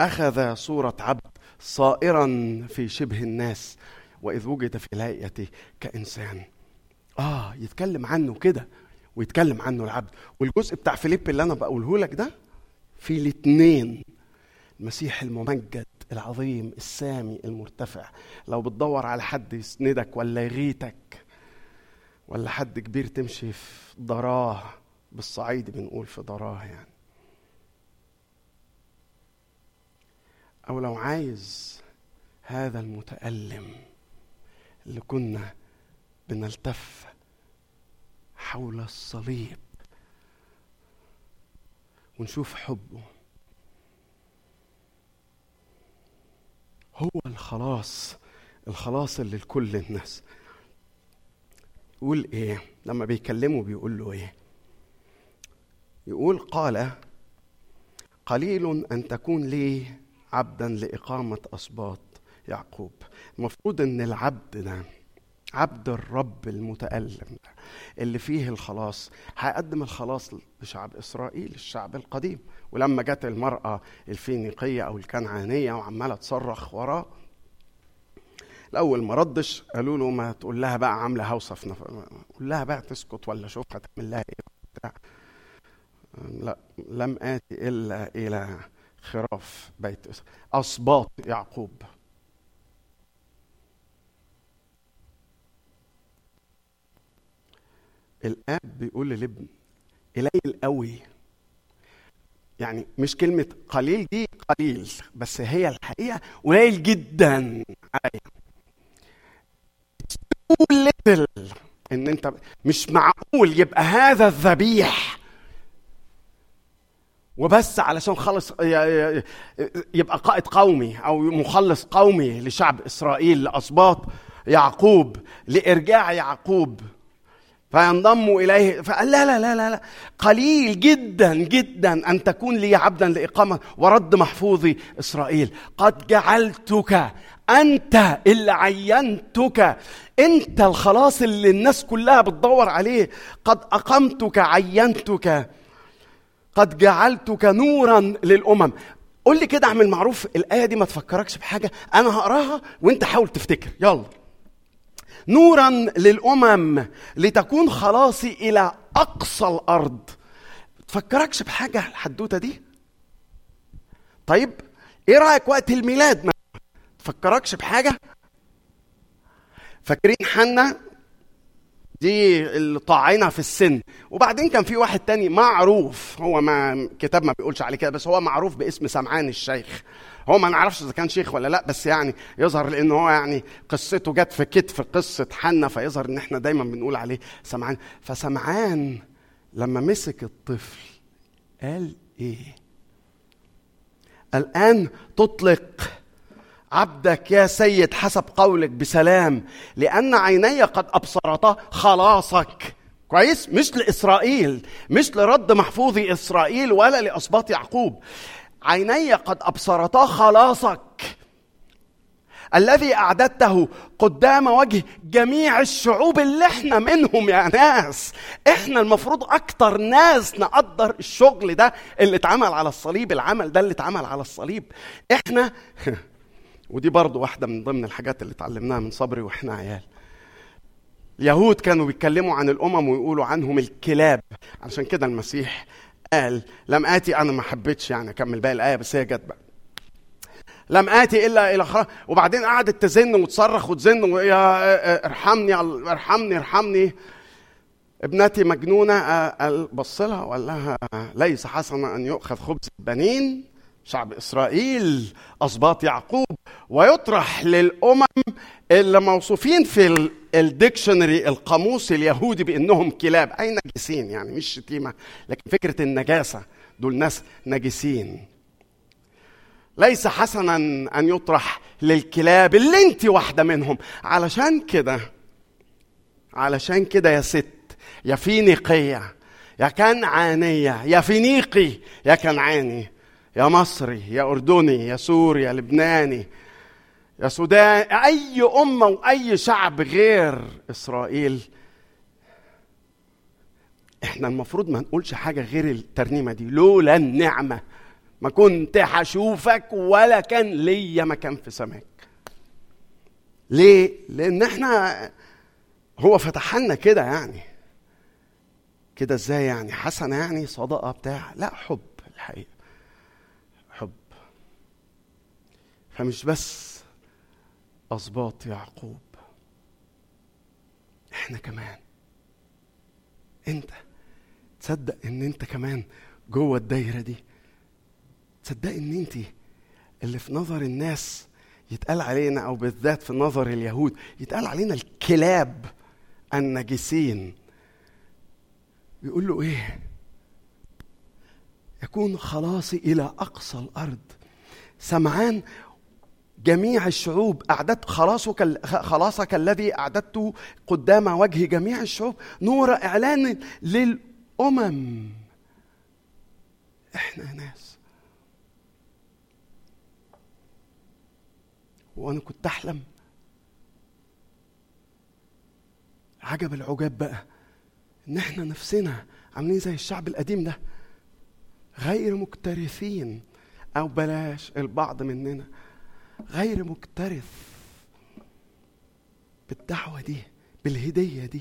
أخذ صورة عبد صائرا في شبه الناس وإذ وجد في الهيئه كإنسان. آه يتكلم عنه كده ويتكلم عنه العبد. والجزء بتاع فيليب اللي أنا بقوله لك ده في الاثنين المسيح الممجد العظيم السامي المرتفع. لو بتدور على حد يسندك ولا يغيتك ولا حد كبير تمشي في ضراه بالصعيد بنقول في ضراه يعني. أو لو عايز هذا المتألم اللي كنا بنلتف حول الصليب ونشوف حبه. هو الخلاص الخلاص اللي لكل الناس. يقول إيه؟ لما بيكلمه بيقول له إيه؟ يقول قال قليل أن تكون لي عبدا لإقامة أسباط يعقوب المفروض إن العبد ده عبد الرب المتألم اللي فيه الخلاص هيقدم الخلاص لشعب إسرائيل الشعب القديم ولما جت المرأة الفينيقية أو الكنعانية وعمالة تصرخ وراه الأول ما ردش قالوا له ما تقول لها بقى عاملة هوسة في نف... قول لها بقى تسكت ولا شوف هتعمل لها إيه. لا لم آتي إلا إلى خراف بيت أصباط يعقوب. الاب بيقول للابن قليل قوي. يعني مش كلمة قليل دي قليل بس هي الحقيقة قليل جدا عليا إن أنت مش معقول يبقى هذا الذبيح. وبس علشان خلص يبقى قائد قومي أو مخلص قومي لشعب إسرائيل لاسباط يعقوب لإرجاع يعقوب. فينضموا إليه. فقال لا لا لا لا, لا. قليل جدا جدا أن تكون لي عبدا لإقامة ورد محفوظي إسرائيل. قد جعلتك أنت اللي عينتك. أنت الخلاص اللي الناس كلها بتدور عليه. قد أقمتك عينتك. قد جعلتك نورا للأمم. قول لي كده أعمل معروف الآية دي ما تفكركش بحاجة. أنا هقراها وأنت حاول تفتكر. يلا. نورا للأمم لتكون خلاصي إلى أقصى الأرض. تفكركش بحاجة الحدوتة دي؟ طيب إيه رأيك وقت الميلاد ما تفكركش بحاجة؟ فاكرين حنا دي اللي طاعنه في السن. وبعدين كان في واحد تاني معروف هو ما كتاب ما بيقولش عليه كده بس هو معروف باسم سمعان الشيخ. هو ما نعرفش إذا كان شيخ ولا لأ بس يعني يظهر لأن هو يعني قصته جت في كتف قصة حنا فيظهر إن إحنا دايما بنقول عليه سمعان. فسمعان لما مسك الطفل قال إيه؟ الآن تطلق. عبدك يا سيد حسب قولك بسلام لأن عيني قد ابصرتا خلاصك. كويس؟ مش لإسرائيل مش لرد محفوظي إسرائيل ولا لاسباط يعقوب. عيني قد ابصرتا خلاصك. الذي أعددته قدام وجه جميع الشعوب اللي إحنا منهم يا ناس. إحنا المفروض أكتر ناس نقدر الشغل ده اللي اتعمل على الصليب العمل ده اللي اتعمل على الصليب. إحنا ودي برضو واحدة من ضمن الحاجات اللي اتعلمناها من صبري وإحنا عيال. اليهود كانوا بيتكلموا عن الأمم ويقولوا عنهم الكلاب. عشان كده المسيح قال لم آتي أنا ما حبيتش يعني أكمل باقي الآية بس هي جت بقى. لم آتي إلا إلى خلاص وبعدين قعدت تزن وتصرخ وتزن يا ارحمني ارحمني ارحمني. ابنتي مجنونة قال بص لها وقال لها ليس حسنا أن يؤخذ خبز البنين شعب إسرائيل اسباط يعقوب ويطرح للأمم اللي موصوفين في الديكشنري القاموس اليهودي بأنهم كلاب. أي نجسين يعني مش شتيمة. لكن فكرة النجاسة دول ناس نجسين ليس حسنا أن يطرح للكلاب اللي أنت واحدة منهم. علشان كده علشان كده يا ست يا فينيقية يا كنعانية يا فينيقي يا كنعاني. يا مصري يا أردني يا سوري يا لبناني يا سودان أي أمة وأي شعب غير إسرائيل. إحنا المفروض ما نقولش حاجة غير الترنيمة دي. لولا النعمة ما كنت هشوفك ولا كان ليا مكان في سماك. ليه؟ لأن إحنا هو فتح لنا كده يعني. كده إزاي يعني؟ حسنة يعني صدقة بتاع لا حب الحقيقة حب فمش بس اسباط يعقوب إحنا كمان. أنت تصدق إن أنت كمان جوه الدايرة دي؟ تصدق إن أنت اللي في نظر الناس يتقال علينا أو بالذات في نظر اليهود يتقال علينا الكلاب النجسين بيقول له إيه؟ يكون خلاصي إلى أقصى الأرض. سمعان جميع الشعوب أعددت خلاصك خلاصك الذي أعددته قدام وجه جميع الشعوب. نور إعلان للأمم. إحنا ناس. وأنا كنت أحلم. عجب العجاب بقى إن إحنا نفسنا عاملين زي الشعب القديم ده. غير مكترثين. أو بلاش البعض مننا. غير مكترث بالدعوة دي بالهدية دي.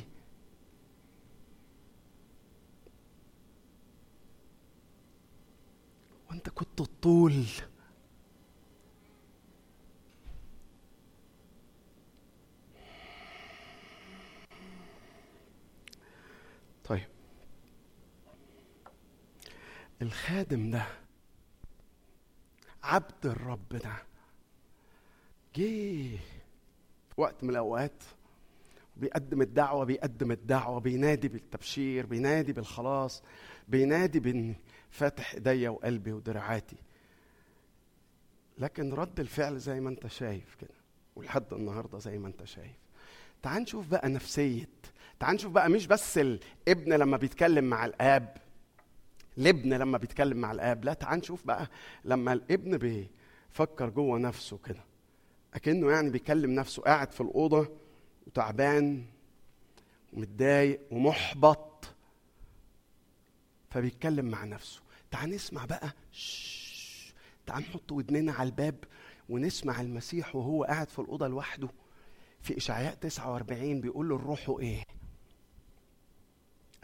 وانت كنت الطول. طيب. الخادم ده عبد الرب ده. جه وقت من الأوقات بيقدم الدعوة بيقدم الدعوة بينادي بالتبشير بينادي بالخلاص بينادي بان فاتح إيديا وقلبي ودراعاتي. لكن رد الفعل زي ما أنت شايف كده ولحد النهارده زي ما أنت شايف. تعال نشوف بقى نفسية تعال نشوف بقى مش بس الابن لما بيتكلم مع الآب الابن لما بيتكلم مع الآب لا تعال نشوف بقى لما الابن بيفكر جوه نفسه كده. أكنه يعني بيكلم نفسه قاعد في الأوضة وتعبان ومتضايق ومحبط. فبيتكلم مع نفسه. تعال نسمع بقى. تعال نحط ودننا على الباب ونسمع المسيح وهو قاعد في الأوضة لوحده. في إشعياء 49 بيقول له الروح إيه؟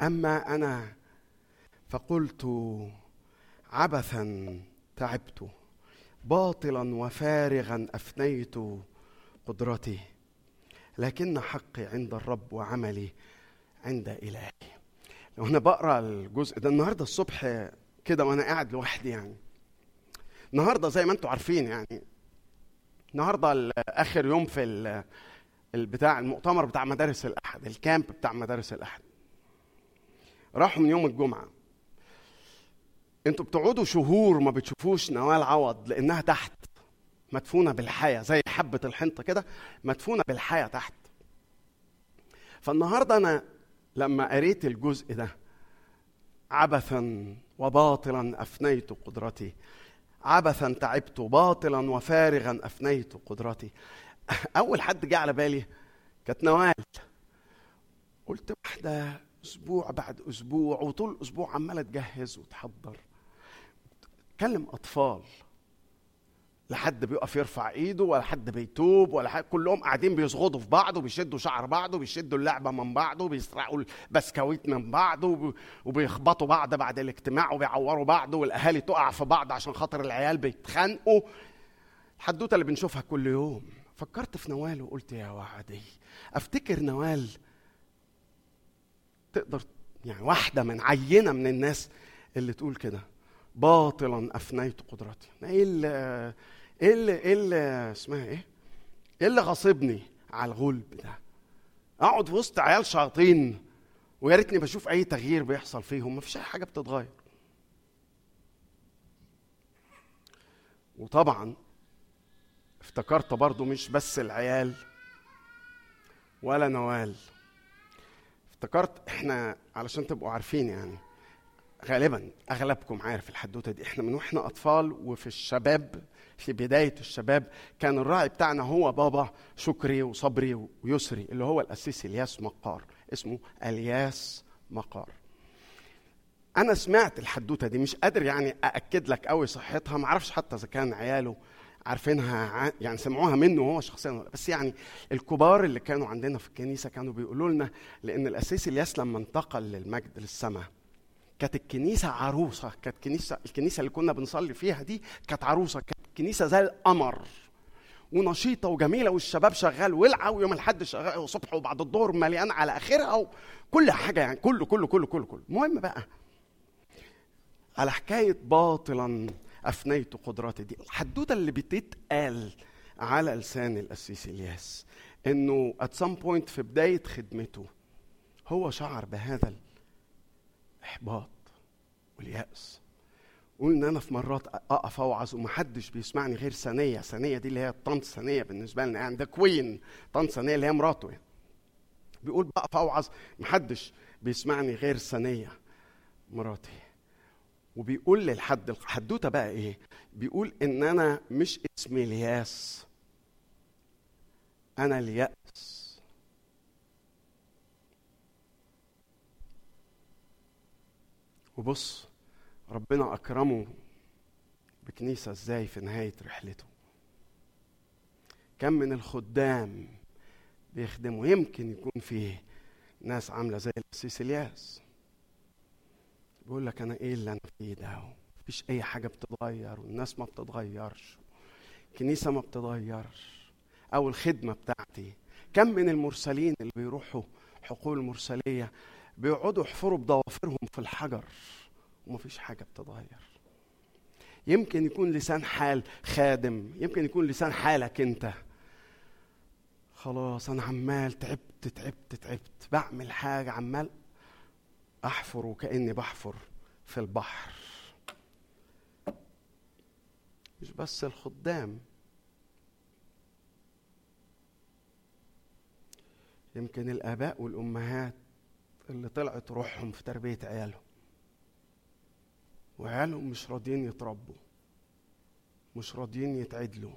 أما أنا فقلت عبثا تعبت. باطلا وفارغا أفنيت قدرتي لكن حقي عند الرب وعملي عند إلهي. لو أنا بقرأ الجزء ده النهارده الصبح كده وأنا قاعد لوحدي يعني. النهارده زي ما أنتم عارفين يعني. النهارده آخر يوم في البتاع المؤتمر بتاع مدارس الأحد الكامب بتاع مدارس الأحد. راحوا من يوم الجمعة. أنتوا بتقعدوا شهور ما بتشوفوش نوال عوض لإنها تحت. مدفونة بالحياة زي حبة الحنطة كده مدفونة بالحياة تحت. فالنهاردة أنا لما قريت الجزء ده عبثا وباطلا أفنيت قدرتي. عبثا تعبت باطلا وفارغا أفنيت قدرتي. أول حد جه على بالي كانت نوال. قلت واحدة أسبوع بعد أسبوع وطول الأسبوع عمالة تجهز وتحضر. تكلم أطفال. لا حد بيقف يرفع إيده ولا حد بيتوب ولا حد كلهم قاعدين بيصغدوا في بعض وبيشدوا شعر بعض وبيشدوا اللعبة من بعض وبيسرقوا البسكويت من بعض وب- وبيخبطوا بعض بعد الاجتماع وبيعوروا بعض والأهالي تقع في بعض عشان خاطر العيال بيتخانقوا. الحدوتة اللي بنشوفها كل يوم. فكرت في نوال وقلت يا وعدي أفتكر نوال تقدر يعني واحدة من عينة من الناس اللي تقول كده. باطلا أفنيت قدرتي إيه اللي إيه اللي إيه اللي اسمها إيه؟ إيه اللي غاصبني على الغلب ده أقعد في وسط عيال شياطين ويا ريتني بشوف أي تغيير بيحصل فيهم. مفيش أي حاجة بتتغير. وطبعا افتكرت برضو مش بس العيال ولا نوال. افتكرت إحنا علشان تبقوا عارفين يعني غالبا أغلبكم عارف الحدوتة دي. إحنا من وإحنا أطفال وفي الشباب في بداية الشباب كان الراعي بتاعنا هو بابا شكري وصبري ويسري اللي هو الأسيس إلياس مقار اسمه إلياس مقار. أنا سمعت الحدوتة دي مش قادر يعني أأكد لك قوي صحتها ما أعرفش حتى إذا كان عياله عارفينها يعني سمعوها منه هو شخصيا ولا- بس يعني الكبار اللي كانوا عندنا في الكنيسة كانوا بيقولوا لنا لأن الأسيس إلياس لما انتقل للمجد للسماء كانت الكنيسة عروسة كانت كنيسه الكنيسة اللي كنا بنصلي فيها دي كانت عروسة كانت كنيسة زي القمر. ونشيطة وجميلة والشباب شغال ولعة ويوم الأحد شغال وصبح وبعد الظهر مليان على آخرها وكل حاجة يعني كله كله كله كله كله المهم بقى على حكاية باطلا أفنيت قدراتي دي الحدوتة اللي بتتقال على لسان القسيس إلياس إنه at some point في بداية خدمته هو شعر بهذا الاحباط واليأس. إن أنا في مرات أقف أوعظ ومحدش بيسمعني غير ثانية ثانية دي اللي هي طنط ثانية بالنسبة لنا يعني ده كوين. طنط ثانية اللي هي مراته يعني. بيقول بقف أوعظ محدش بيسمعني غير ثانية مراتي. وبيقول للحد الحدوته بقى إيه؟ بيقول إن أنا مش اسمي الياس أنا اليأس. وبص ربنا أكرمه بكنيسة إزاي في نهاية رحلته. كم من الخدام بيخدموا يمكن يكون فيه ناس عاملة زي القسيس الياس بيقول لك أنا إيه اللي أنا فيه ده؟ مفيش أي حاجة بتتغير والناس ما بتتغيرش الكنيسه ما بتتغيرش أو الخدمة بتاعتي. كم من المرسلين اللي بيروحوا حقول المرسليه بيقعدوا يحفروا بضوافرهم في الحجر. ومفيش حاجة بتتغير. يمكن يكون لسان حال خادم يمكن يكون لسان حالك انت. خلاص أنا عمال تعبت تعبت تعبت. بعمل حاجة عمال أحفر وكأني بحفر في البحر. مش بس الخدام. يمكن الآباء والأمهات اللي طلعت روحهم في تربية عيالهم وعيالهم مش راضيين يتربوا مش راضيين يتعدلوا.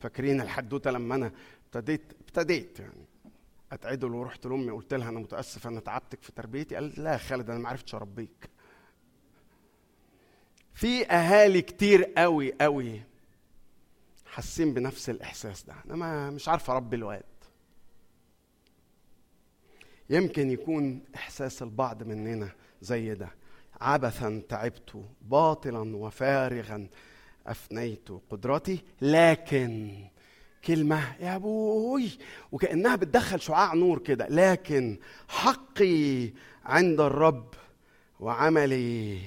فاكرين الحدوتة لما أنا ابتديت ابتديت يعني أتعدل ورحت لأمي قلت لها أنا متأسف أنا تعبتك في تربيتي. قالت لا يا خالد أنا ما عرفتش أربيك. في أهالي كتير قوي قوي حاسين بنفس الإحساس ده. أنا ما مش عارف أربي الواد. يمكن يكون إحساس البعض مننا زي ده. عبثا تعبت باطلا وفارغا أفنيت قدرتي لكن كلمة يا أبوي وكأنها بتدخل شعاع نور كده. لكن حقي عند الرب وعملي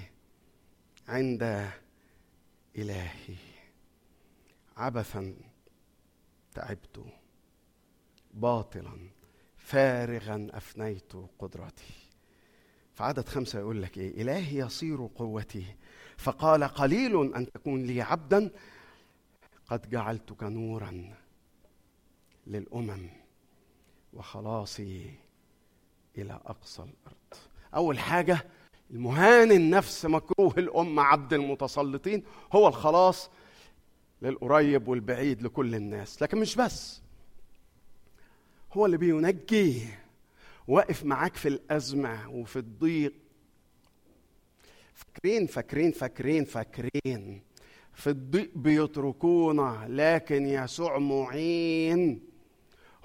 عند إلهي. عبثا تعبت باطلا فارغا أفنيت قدرتي. في عدد خمسة يقول لك إيه؟ إلهي يصير قوتي. فقال قليل أن تكون لي عبدا. قد جعلتك نورا للأمم وخلاصي إلى أقصى الأرض. أول حاجة المهان النفس مكروه الامه عبد المتسلطين. هو الخلاص للقريب والبعيد لكل الناس. لكن مش بس. هو اللي بينجي واقف معاك في الأزمة وفي الضيق. فاكرين فاكرين فاكرين فاكرين. في الضيق بيتركونا لكن يسوع معين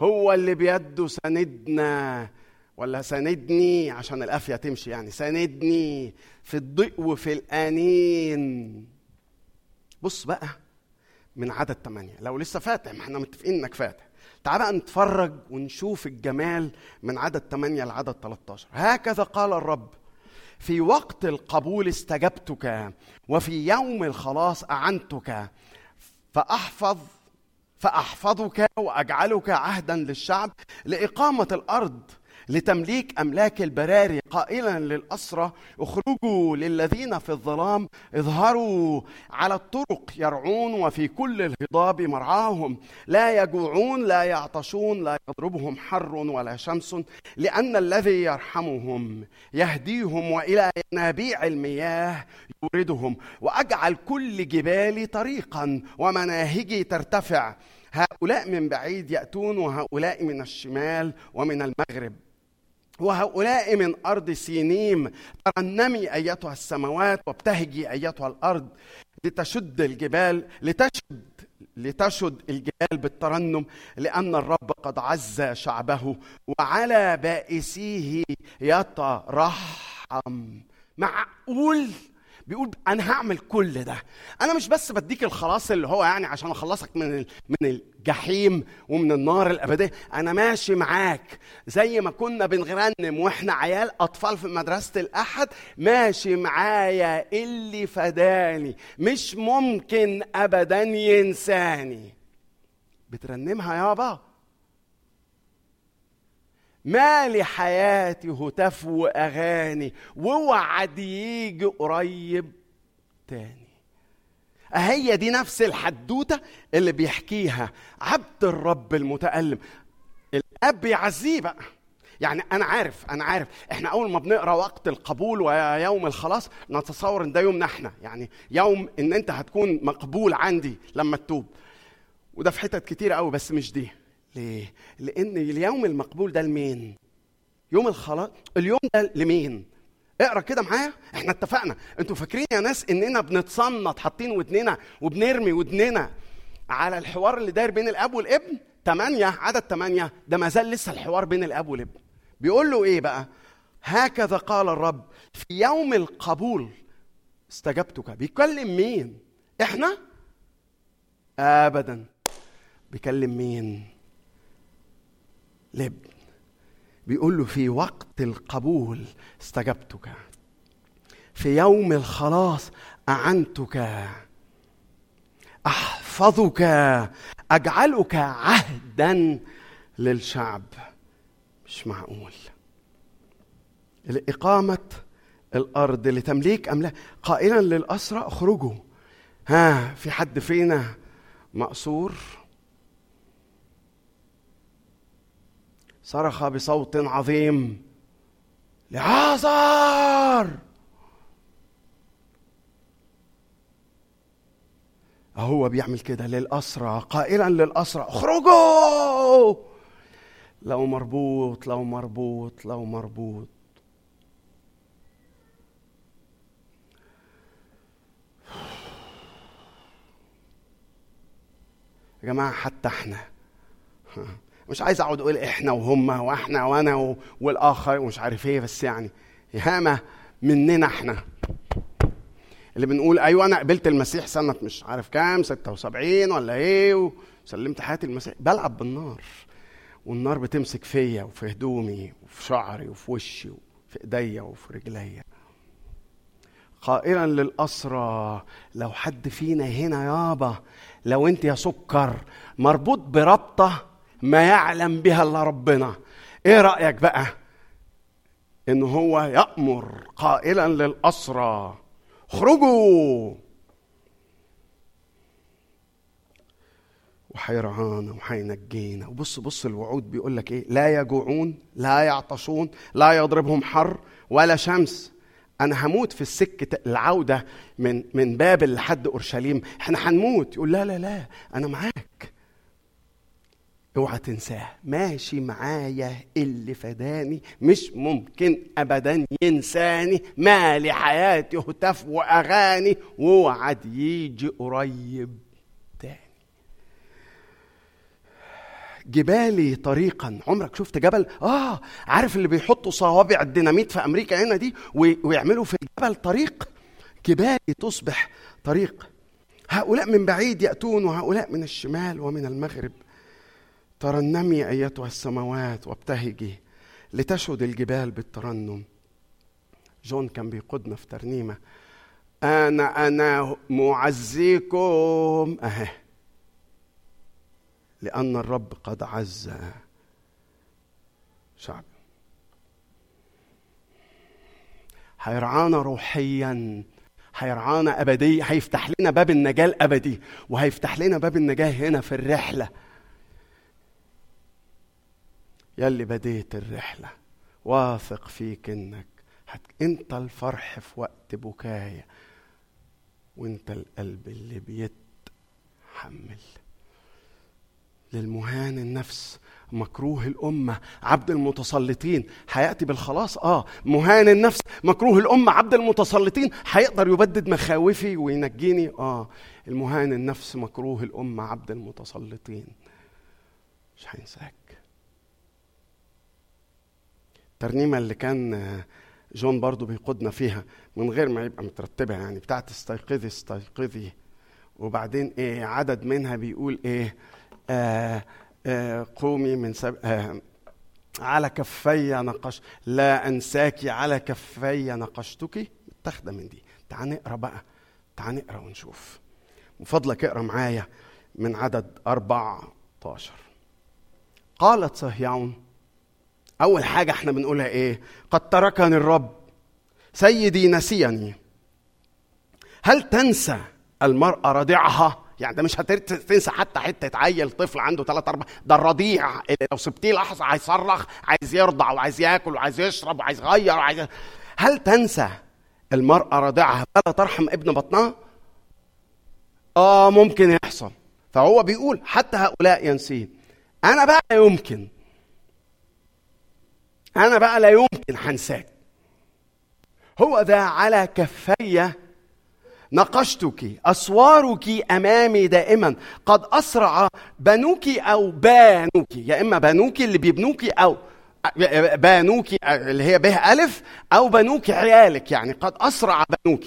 هو اللي بيده سندنا. ولا سندني؟ عشان القافية تمشي يعني. سندني في الضيق وفي الأنين. بص بقى من عدد ثمانية لو لسه فاتح ما إحنا متفقين إنك فاتح. تعال بقى نتفرج ونشوف الجمال من عدد 8 لعدد 13 هكذا قال الرب. في وقت القبول استجبتك وفي يوم الخلاص أعنتك فأحفظ فأحفظك وأجعلك عهدا للشعب لإقامة الأرض لتمليك أملاك البراري قائلا للاسرى اخرجوا للذين في الظلام اظهروا على الطرق يرعون وفي كل الهضاب مرعاهم. لا يجوعون لا يعطشون لا يضربهم حر ولا شمس لأن الذي يرحمهم يهديهم وإلى ينابيع المياه يوردهم. وأجعل كل جبالي طريقا ومناهجي ترتفع. هؤلاء من بعيد يأتون وهؤلاء من الشمال ومن المغرب. وهؤلاء من أرض سينيم ترنمي أيتها السماوات وابتهجي أيتها الأرض لتشد الجبال لتشد لتشد الجبال بالترنم لأن الرب قد عز شعبه وعلى بائسيه يترحم. معقول؟ بيقول أنا هعمل كل ده. أنا مش بس بديك الخلاص اللي هو يعني عشان أخلصك من من الجحيم ومن النار الأبدية. أنا ماشي معاك. زي ما كنا بنغنم وإحنا عيال أطفال في مدرسة الأحد ماشي معايا اللي فداني. مش ممكن ابدا ينساني. بترنمها يابا؟ ما لحياتي هتف واغاني ووعد يجي قريب تاني. هي دي نفس الحدوتة اللي بيحكيها عبد الرب المتألم. الأب يعزيه بقى. يعني أنا عارف أنا عارف. إحنا أول ما بنقرأ وقت القبول ويوم الخلاص نتصور إن ده يومنا إحنا. يعني يوم إن أنت هتكون مقبول عندي لما تتوب. وده في حتت كتير قوي بس مش دي. ليه؟ لأن اليوم المقبول ده لمين؟ يوم الخلاص اليوم ده لمين؟ اقرأ كده معايا إحنا اتفقنا. أنتوا فاكرين يا ناس إننا بنتصنط حاطين ودننا وبنرمي ودننا على الحوار اللي داير بين الأب والابن؟ تمانية عدد تمانية ده ما زال لسه الحوار بين الأب والابن. بيقول له إيه بقى؟ هكذا قال الرب في يوم القبول. استجبتك. بيكلم مين؟ إحنا؟ ابدا. بيكلم مين؟ الابن بيقول له في وقت القبول استجبتك في يوم الخلاص أعنتك أحفظك أجعلك عهدا للشعب. مش معقول. لإقامة الأرض لتمليك أملاك قائلا للأسرى اخرجوا. ها في حد فينا مأسور صرخ بصوت عظيم لعازر هو بيعمل كده للأسرى قائلا للأسرى اخرجوا! لو مربوط لو مربوط لو مربوط. يا جماعة حتى إحنا. مش عايز اقعد أقول إحنا وهم وإحنا وأنا والاخر ومش عارف إيه بس يعني ياما مننا إحنا. اللي بنقول أيوه أنا قبلت المسيح سنة مش عارف كام 76 ولا إيه وسلمت حياتي المسيح بلعب بالنار والنار بتمسك فيا وفي هدومي وفي شعري وفي وشي وفي ايديا وفي رجليا. قائلا للأسرى لو حد فينا هنا يابا لو انت يا سكر مربوط بربطة ما يعلم بها إلا ربنا. إيه رأيك بقى؟ إن هو يأمر قائلا للأسرى اخرجوا! وحيرعانا وحينجينا وبص بص الوعود بيقول لك إيه؟ لا يجوعون لا يعطشون لا يضربهم حر ولا شمس. أنا هموت في السكة العودة من من بابل لحد أورشليم. إحنا هنموت. يقول لا لا لا أنا معاك. اوعى تنساه ماشي معايا اللي فداني مش ممكن ابدا ينساني. ما لحياتي هتف وأغاني ووعد يجي قريب تاني. جبالي طريقا. عمرك شفت جبل؟ آه عارف اللي بيحطوا صوابع الديناميت في أمريكا هنا دي وي- ويعملوا في الجبل طريق؟ جبالي تصبح طريق. هؤلاء من بعيد يأتون وهؤلاء من الشمال ومن المغرب. ترنمي أيتها السماوات وابتهجي لتشهد الجبال بالترنم. جون كان بيقودنا في ترنيمة. أنا أنا معزيكم. أهي. لأن الرب قد عز شعبه هيرعانا روحيا. هيرعانا ابديا. هيفتح لنا باب النجاة الأبدي. وهيفتح لنا باب النجاة هنا في الرحلة. يلي بديت الرحلة. واثق فيك إنك هت... إنت الفرح في وقت بكايا وإنت القلب اللي بيتحمل. للمهان النفس مكروه الأمة عبد المتسلطين. هيأتي بالخلاص؟ آه. مهان النفس مكروه الأمة عبد المتسلطين. هيقدر يبدد مخاوفي وينجيني؟ آه. المهان النفس مكروه الأمة عبد المتسلطين. مش هينساك الترنيمة اللي كان جون برضو بيقودنا فيها. من غير ما يبقى مترتبة يعني بتاعت استيقظي استيقظي. وبعدين إيه عدد منها بيقول إيه آه آه قومي من سب... آه على كفي نقش لا انساك على كفي نقشتك. متاخده من دي. تعال نقرأ بقى. تعال نقرأ ونشوف. من فضلك اقرأ معايا من عدد 14 قالت صهيون أول حاجة إحنا بنقولها إيه؟ قد تركني الرب سيدي نسيني. هل تنسى المرأة رضيعها؟ يعني ده مش هتنسى حتى حتة عيل طفل عنده ثلاث أربع ده الرضيع. اللي لو سبتيه لحظة هيصرخ عايز يرضع وعايز ياكل وعايز يشرب وعايز يغير وعايز هل تنسى المرأة رضيعها؟ فلا ترحم ابن بطنها؟ آه ممكن يحصل. فهو بيقول حتى هؤلاء ينسين أنا بقى يمكن أنا بقى لا يمكن هنساك هو ذا على كفي نقشتك أسوارك أمامي دائما. قد أسرع بنوك أو بانوك يا إما بنوك اللي بيبنوك أو بانوك اللي هي به ألف أو بنوك عيالك يعني قد أسرع بنوك.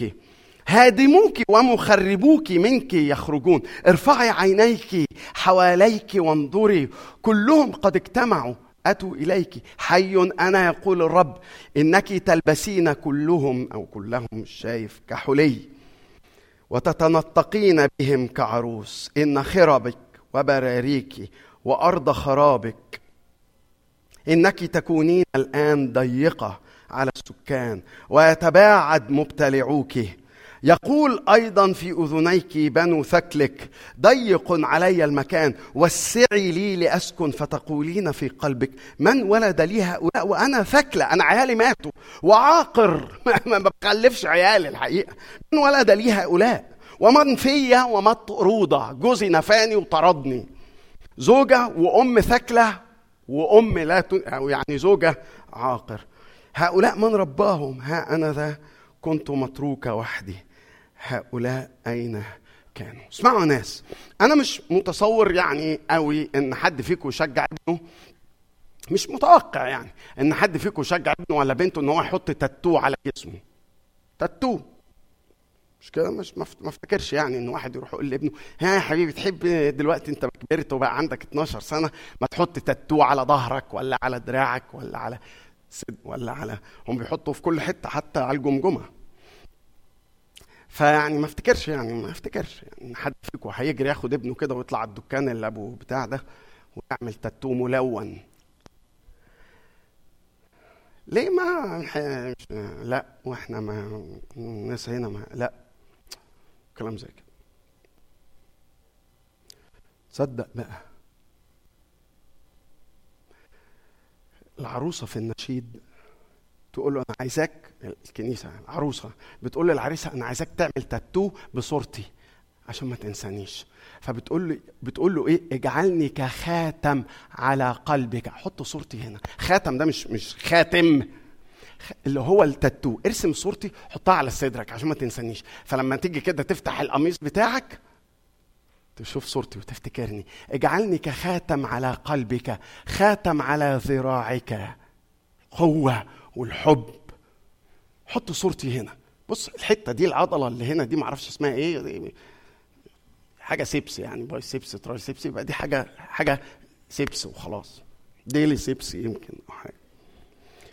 هادموك ومخربوك منك يخرجون. ارفعي عينيك حواليك وانظري كلهم قد اجتمعوا. أتوا إليك. حي أنا يقول الرب إنك تلبسين كلهم أو كلهم شايف كحلي وتتنطقين بهم كعروس. إن خربك وبراريك وأرض خرابك إنك تكونين الآن ضيقة على السكان ويتباعد مبتلعوك. يقول أيضا في أذنيك بنو ثكلك ضيق علي المكان وسعي لي لأسكن فتقولين في قلبك من ولد لي هؤلاء وأنا ثكلة أنا عيالي ماتوا وعاقر. ما بخلفش عيالي الحقيقة. من ولد لي هؤلاء ومن فيا ومطرودة جوزي نفاني وطردني زوجة وأم ثكلة وأم لا تن... يعني زوجة عاقر. هؤلاء من رباهم ها أنا ذا كنت متروكة وحدي. هؤلاء أين كانوا؟ اسمعوا ناس أنا مش متصور يعني قوي إن حد فيكم يشجع ابنه مش متوقع يعني إن حد فيكم يشجع ابنه ولا بنته إن هو يحط تاتو على جسمه. تاتو مش كده؟ مش ما افتكرش يعني إن واحد يروح يقول لابنه يا حبيبي تحب دلوقتي أنت كبرت وبقى عندك 12 سنة ما تحط تاتو على ظهرك ولا على دراعك ولا على صد ولا على هم بيحطوا في كل حتة حتى على الجمجمة. فيعني ما افتكرش يعني ما افتكرش. يعني حد فيكم هيجري ياخد ابنه كده ويطلع الدكان اللي ابو بتاع ده ويعمل تاتو ملون. ليه ما لا وإحنا ما الناس هنا ما لا. كلام زي كده. تصدق بقى. العروسة في النشيد تقول له أنا عايزاك الكنيسة العروسة بتقول للعريسة أنا عايزاك تعمل تاتو بصورتي عشان ما تنسانيش. فبتقول له بتقول له إيه؟ اجعلني كخاتم على قلبك. حط صورتي هنا. خاتم ده مش مش خاتم. اللي هو التاتو. ارسم صورتي حطها على صدرك عشان ما تنسانيش. فلما تيجي كده تفتح القميص بتاعك تشوف صورتي وتفتكرني. اجعلني كخاتم على قلبك خاتم على ذراعك. قوة. والحب. حط صورتي هنا. بص الحتة دي العضلة اللي هنا دي معرفش اسمها إيه. دي حاجة ceps يعني biceps triceps يبقى دي حاجة حاجة ceps وخلاص. ديلي سيبس يمكن أو حاجة.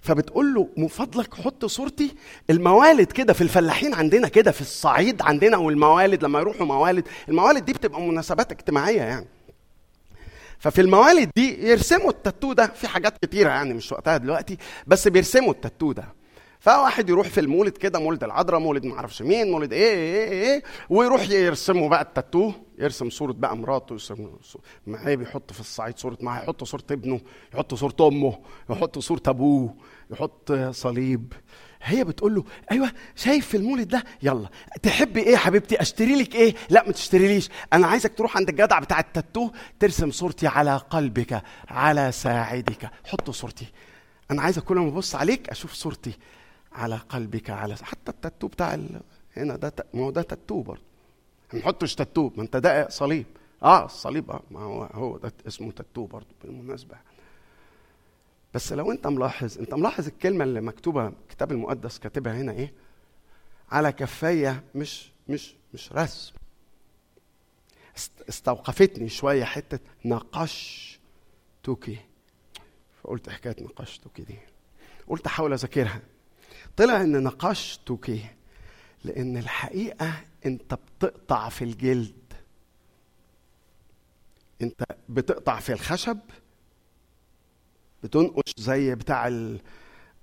فبتقول له من فضلك حط صورتي. الموالد كده في الفلاحين عندنا كده في الصعيد عندنا والموالد لما يروحوا موالد الموالد دي بتبقى مناسبات اجتماعية يعني. ففي الموالد دي يرسموا التاتو ده. في حاجات كتيرة يعني مش وقتها دلوقتي بس بيرسموا التاتو ده. فواحد يروح في المولد كده مولد العذراء مولد ما أعرفش مين مولد إيه إيه إيه, إيه ويروح يرسموا بقى التاتوه يرسم صورة بقى مراته يرسم صو- معاه بيحط في الصعيد صورة معاه يحط صورة ابنه يحط صورة أمه يحط صورة أبوه يحط صليب. هي بتقول له أيوه شايف في المولد ده؟ يلا. تحبي إيه يا حبيبتي؟ أشتري لك إيه؟ لا ما تشتريليش. أنا عايزك تروح عند الجدع بتاع التاتوه ترسم صورتي على قلبك على ساعدك. حط صورتي. أنا عايزك كل ما أبص عليك أشوف صورتي على قلبك على حتى التاتو بتاع ال... هنا ده ت- ما هو ده تاتو برضه. ما نحطش تاتو ما أنت ده صليب. آه الصليب آه ما هو هو ده اسمه تاتو برضه بالمناسبة. بس لو انت ملاحظ انت ملاحظ الكلمة اللي مكتوبة الكتاب المقدس كاتبها هنا إيه؟ على كفاية مش مش مش رسم. است- استوقفتني شوية حتة نقشتك. فقلت حكاية نقشتك دي. قلت أحاول أذاكرها. طلع إن نقشتك لأن الحقيقة أنت بتقطع في الجلد. أنت بتقطع في الخشب بتنقش زي بتاع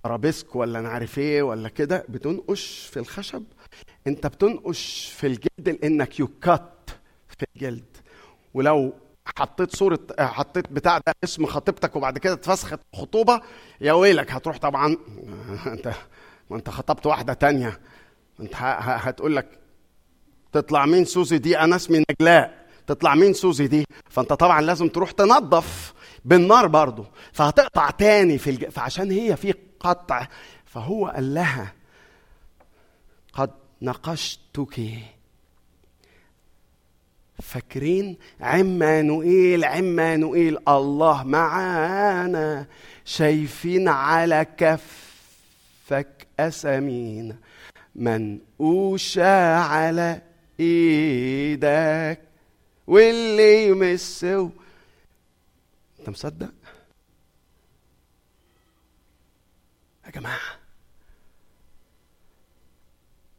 الارابيسك ولا أنا عارف إيه ولا كده بتنقش في الخشب. انت بتنقش في الجلد لانك يكت في الجلد. ولو حطيت صورة حطيت بتاع ده اسم خطيبتك وبعد كده اتفسخت خطوبة يا ويلك هتروح طبعا. انت ما انت خطبت واحدة تانية. انت هتقول لك تطلع مين سوزي دي؟ أنا اسمي نجلاء. تطلع مين سوزي دي؟ فانت طبعا لازم تروح تنظف. بالنار برضه فهتقطع تاني في الج... فعشان هي في قطع فهو قال لها قد نقشتك. فاكرين؟ عمانوئيل عمانوئيل الله معانا شايفين على كفك أسامينا منقوشة على إيدك واللي يمسه أنت مصدق؟ يا جماعة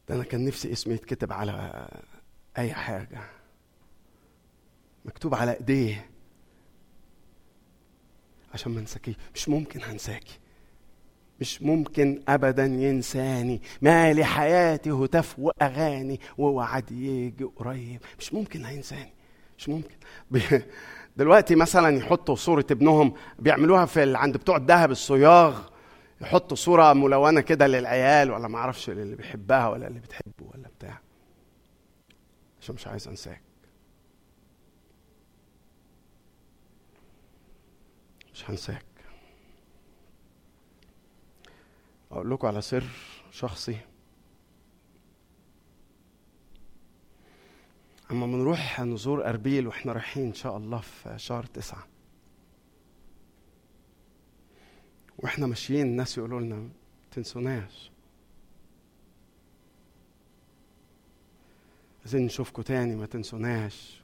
ده أنا كان نفسي اسمي يتكتب على أي حاجة مكتوب على إيديه عشان ما انساكي مش ممكن هنساكي. مش ممكن ابدا ينساني. ما لحياتي هتاف وأغاني ووعد يجي قريب. مش ممكن هينساني. مش ممكن. دلوقتي مثلا يحطوا صورة ابنهم بيعملوها في عند بتوع الذهب الصياغ يحطوا صورة ملونة كده للعيال ولا ما أعرفش للي بيحبها ولا اللي بتحبه ولا بتاع. عشان مش عايز أنساك. مش هنساك. أقول لكم على سر شخصي. اما بنروح نزور أربيل وإحنا رايحين إن شاء الله في شهر تسعة. وإحنا ماشيين الناس يقولوا لنا ما تنسوناش. عايزين نشوفكم تاني ما تنسوناش.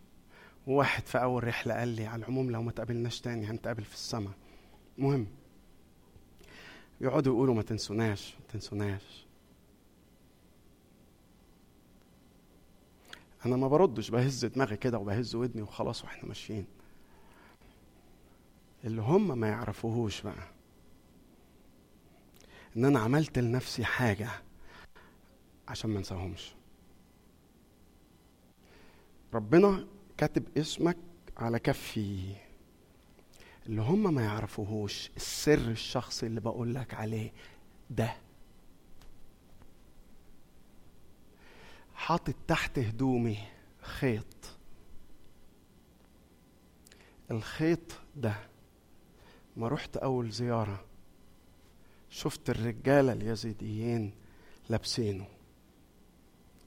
وواحد في أول رحلة قال لي على العموم لو ما تقابلناش تاني هنتقابل في السماء مهم يقعدوا يقولوا ما تنسوناش ما تنسوناش. أنا ما بردش بهز دماغي كده وبهز ودني وخلاص وإحنا ماشيين. اللي هم ما يعرفوهوش بقى إن أنا عملت لنفسي حاجة عشان ما انساهمش. ربنا كاتب اسمك على كفي. اللي هم ما يعرفوهوش السر الشخصي اللي بقول لك عليه ده. حاطط تحت هدومي خيط. الخيط ده ما رحت أول زيارة شفت الرجاله اليزيديين لابسينه.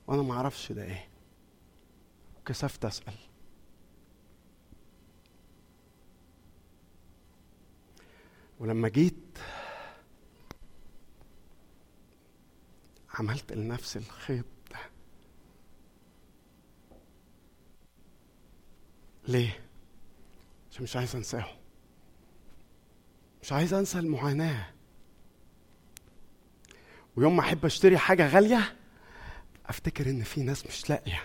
وأنا ما أعرفش ده إيه. كسفت أسأل. ولما جيت عملت لنفسي الخيط ده ليه؟ عشان مش عايز انساه. مش عايز انسى المعاناة. ويوم ما احب اشتري حاجة غالية افتكر ان في ناس مش لاقية.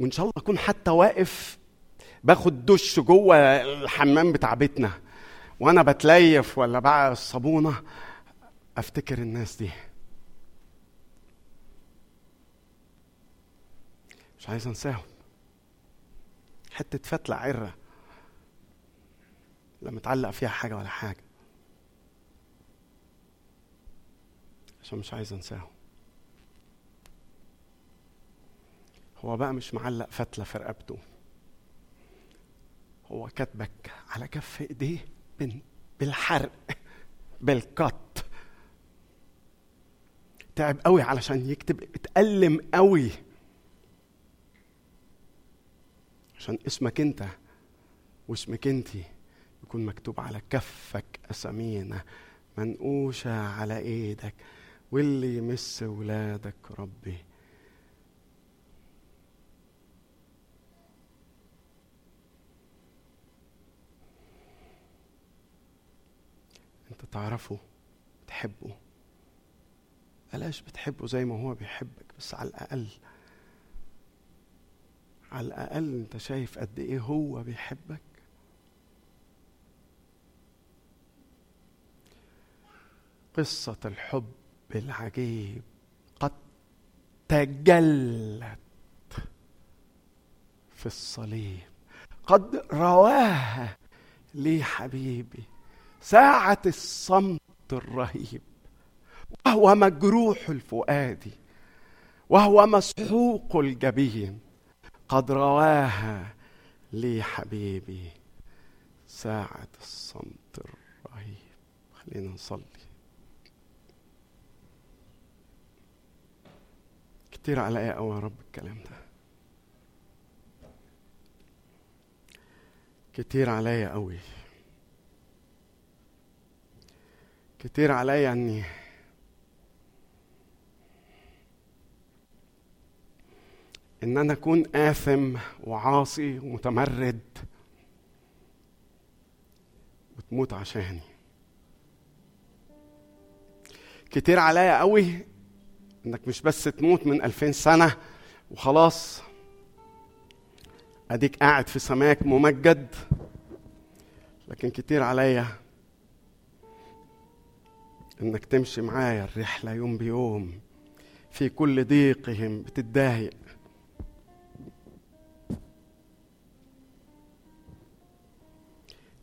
وان شاء الله اكون حتى واقف باخد دش جوه الحمام بتاع بيتنا وأنا بتليف ولا بقى الصابونة افتكر الناس دي. مش عايز انساهم. حتة فتلة عرة لا متعلق فيها حاجة ولا حاجة. عشان مش عايز انساهم. هو بقى مش معلق فتلة في رقبته. هو كاتبك على كف ايديه بالحرق بالقط. تعب قوي علشان يكتب اتألم قوي. عشان اسمك انت واسمك انتي يكون مكتوب على كفك أسامينا منقوشة على إيدك واللي يمس ولادك ربي. انت تعرفه تحبه بلاش بتحبه زي ما هو بيحبك بس على الأقل على الأقل أنت شايف قد إيه هو بيحبك. قصة الحب العجيب قد تجلت في الصليب قد رواها لي حبيبي ساعة الصمت الرهيب وهو مجروح الفؤاد وهو مسحوق الجبين. قد رواها لي حبيبي ساعة الصمت الرهيب. خلينا نصلي. كتير عليا قوي يا رب الكلام ده؟ كتير عليا قوي كتير عليا إني إن أنا أكون آثم وعاصي ومتمرد وتموت عشاني. كتير عليا قوي إنك مش بس تموت من ألفين سنة وخلاص. أديك قاعد في سماك ممجد لكن كتير عليا إنك تمشي معايا الرحلة يوم بيوم في كل ضيقهم بتتضايق.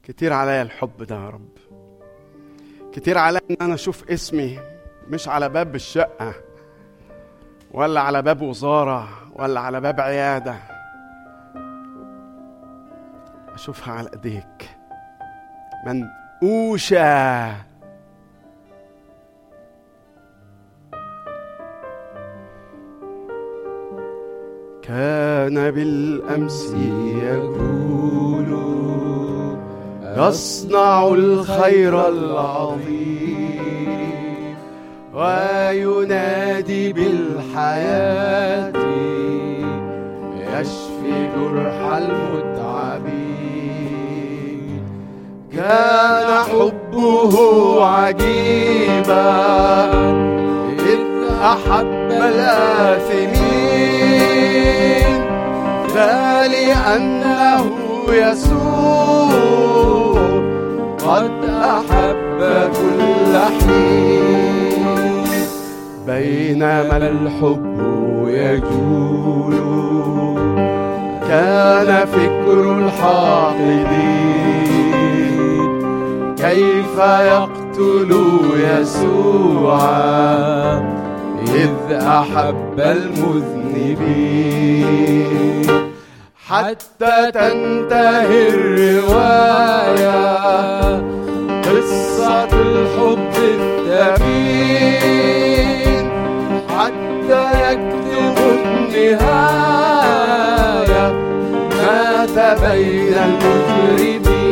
كتير عليا الحب ده يا رب. كتير عليا إن أنا أشوف اسمي مش على باب الشقة ولا على باب وزارة ولا على باب عيادة. أشوفها على إيديك. منقوشة. كان بالأمس يقول يصنع الخير العظيم وينادي بالحياة يشفي جرح المتعبين. كان حبه عجيبا إذ أحب الآثمين. لا لأنه يسوع قد أحب كل حين بينما الحب يجول. كان فكر الحاقدين كيف يقتل يسوع؟ إذ أحب المذنبين. حتى تنتهي الرواية. قصة الحب الثمين حتى يكتب النهاية مات بين المجرمين.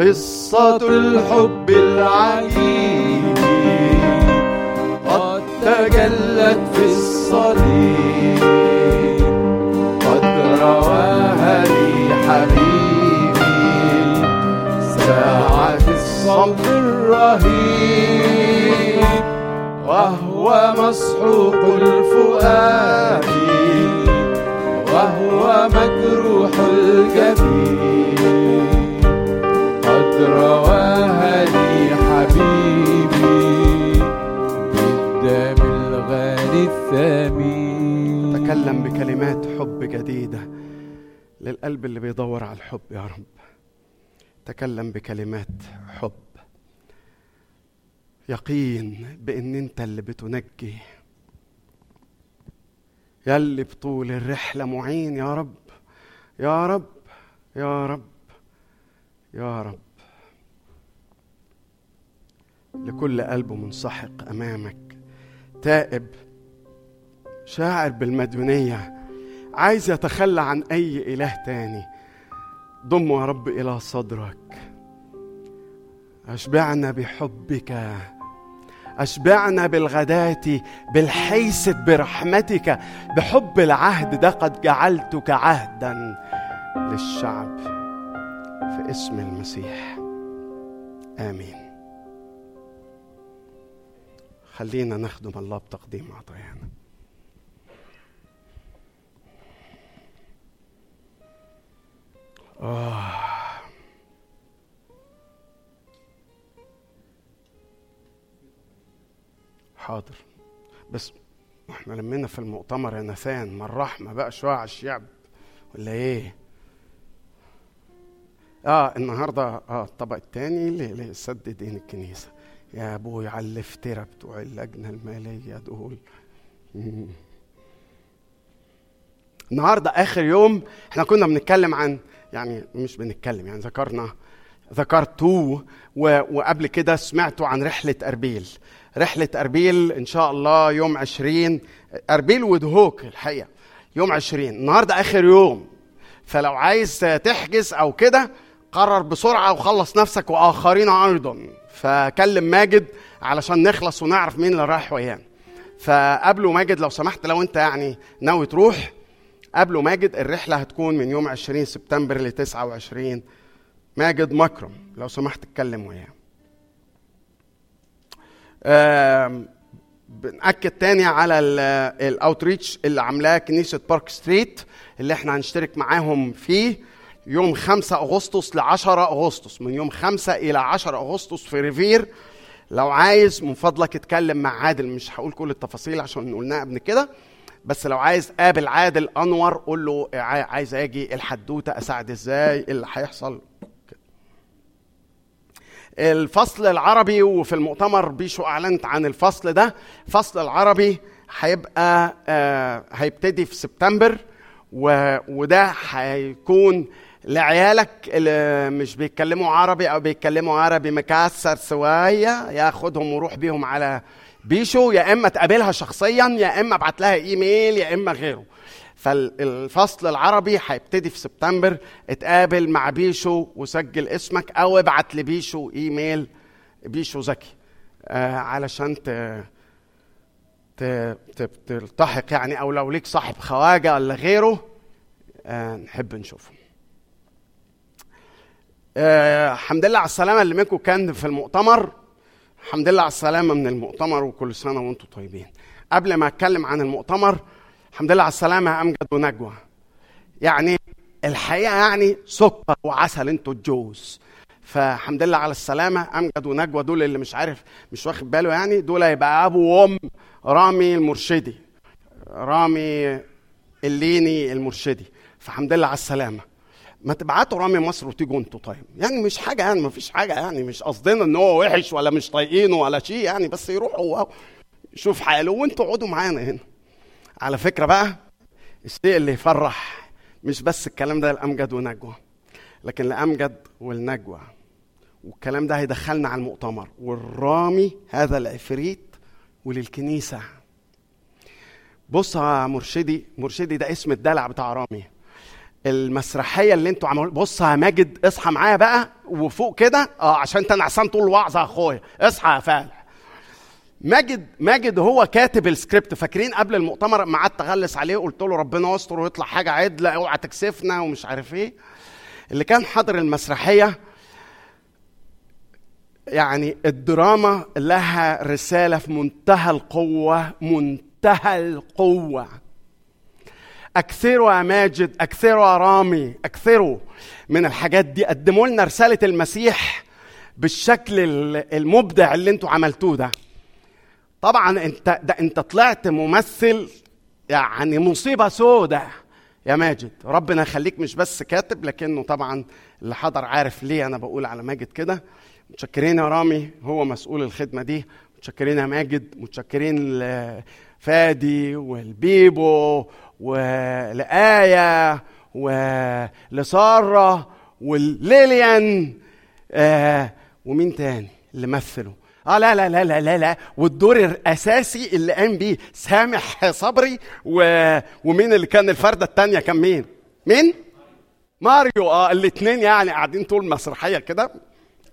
قصة الحب العجيب قد تجلت في الصليب. وهلي حبيبي ساعة الصوت الرهيب وهو مسحوق الفؤاد وهو مجروح الجبين. قد رواها لي حبيبي بالدم الغالي الثمين. تكلم بكلمات حب جديدة للقلب اللي بيدور على الحب يا رب. تكلم بكلمات حب. يقين بإن أنت اللي بتنجي. يلي بطول الرحلة معين يا رب. يا رب يا رب يا رب. لكل قلب منسحق أمامك. تائب شاعر بالمديونية عايز يتخلى عن أي إله تاني. ضمه يا رب إلى صدرك. أشبعنا بحبك. أشبعنا بالغداة بالحيث برحمتك. بحب العهد ده قد جعلتك عهدا للشعب في اسم المسيح. آمين. خلينا نخدم الله بتقديم عطايانا. آه. حاضر بس إحنا لمينا في المؤتمر يا نثان ما الرحمة بقى شوية على الشعب ولا إيه؟ آه النهارده آه الطبق الثاني لسد دين الكنيسة يا أبوي على الافتراء بتوع اللجنة المالية دول. النهارده آخر يوم إحنا كنا بنتكلم عن يعني مش بنتكلم يعني ذكرنا ذكرتوه وقبل كده سمعتوا عن رحلة أربيل. رحلة أربيل إن شاء الله يوم عشرين أربيل ودهوك الحقيقة يوم عشرين النهاردة آخر يوم. فلو عايز تحجز أو كده قرر بسرعة وخلص نفسك وآخرين أيضا. فكلم ماجد علشان نخلص ونعرف مين اللي رايح ويانا فقابله ماجد لو سمحت لو أنت يعني ناوي تروح قابله ماجد الرحلة هتكون من يوم 20 سبتمبر ل 29 ماجد مكرم لو سمحت اتكلم وياه. بنأكد تاني على ال outreach اللي عاملاه كنيسة بارك ستريت اللي إحنا هنشترك معاهم فيه يوم 5 أغسطس ل 10 أغسطس. من يوم 5 إلى 10 أغسطس في ريفير لو عايز من فضلك اتكلم مع عادل مش هقول كل التفاصيل عشان قلناها قبل كده. بس لو عايز قابل عادل أنور قول له عايز آجي الحدوتة أساعد إزاي اللي هيحصل الفصل العربي وفي المؤتمر بيشو اعلنت عن الفصل ده الفصل العربي هيبقى آه هيبتدي في سبتمبر. وده هيكون لعيالك اللي مش بيتكلموا عربي أو بيتكلموا عربي مكسر سوايه ياخدهم وروح بيهم على بيشو يا إما تقابلها شخصيا يا إما ابعت لها إيميل يا إما غيره. فالفصل العربي هيبتدي في سبتمبر. اتقابل مع بيشو وسجل اسمك أو ابعت لبيشو إيميل. بيشو ذكي آه علشان. ت... تلتحق يعني أو لو ليك صاحب خواجة ولا غيره. آه نحب نشوفه. آه الحمد لله على السلامة اللي منكم كان في المؤتمر. الحمد لله على السلامة من المؤتمر وكل سنة وأنتم طيبين. قبل ما أتكلم عن المؤتمر الحمد لله على السلامة يا أمجد ونجوى. يعني الحقيقة يعني سكر وعسل أنتوا الجوز. فالحمد لله على السلامة أمجد ونجوى دول اللي مش عارف مش واخد باله يعني دول هيبقى أبو وأم رامي المرشدي. رامي الليني المرشدي. فالحمد لله على السلامة. ما تبعتوا رامي مصر وتيجوا أنتوا طيب. يعني مش حاجة يعني ما فيش حاجة يعني مش قصدنا إن هو وحش ولا مش طايقينه ولا شيء يعني بس يروح هو يشوف حاله وانتوا اقعدوا معانا هنا. على فكرة بقى الشيء اللي يفرح مش بس الكلام ده لأمجد ونجوى لكن لأمجد والنجوى والكلام ده هيدخلنا على المؤتمر والرامي هذا العفريت وللكنيسة. بص يا مرشدي مرشدي ده اسم الدلع بتاع رامي. المسرحية اللي أنتوا عملوا بص يا ماجد اصحى معايا بقى وفوق كده. آه عشان انت نعسان طول الوعظه يا اخويا. اصحى يا فالح ماجد ماجد هو كاتب السكريبت. فاكرين قبل المؤتمر ما قعدت اغلس عليه قلت له ربنا يستر ويطلع حاجة عدلة اوعى تكسفنا ومش عارف إيه. اللي كان حاضر المسرحية يعني الدراما لها رسالة في منتهى القوة منتهى القوة. أكثروا يا ماجد أكثروا يا رامي أكثروا. من الحاجات دي قدموا لنا رسالة المسيح بالشكل المبدع اللي أنتوا عملتوه ده. طبعا انت ده انت طلعت ممثل يعني مصيبة سودة يا ماجد. ربنا يخليك مش بس كاتب لكنه طبعا اللي حضر عارف ليه أنا بقول على ماجد كده. متشكرين يا رامي هو مسؤول الخدمة دي. متشكرين يا ماجد متشكرين لفادي والبيبو ولآية ولسارة والليليان آه ومين تاني اللي مثلوا آه لا لا لا لا لا لا. والدور الأساسي اللي قام بيه سامح صبري و... ومين اللي كان الفردة الثانية كان مين؟ مين؟ ماريو. آه الاثنين يعني قاعدين طول مسرحية كده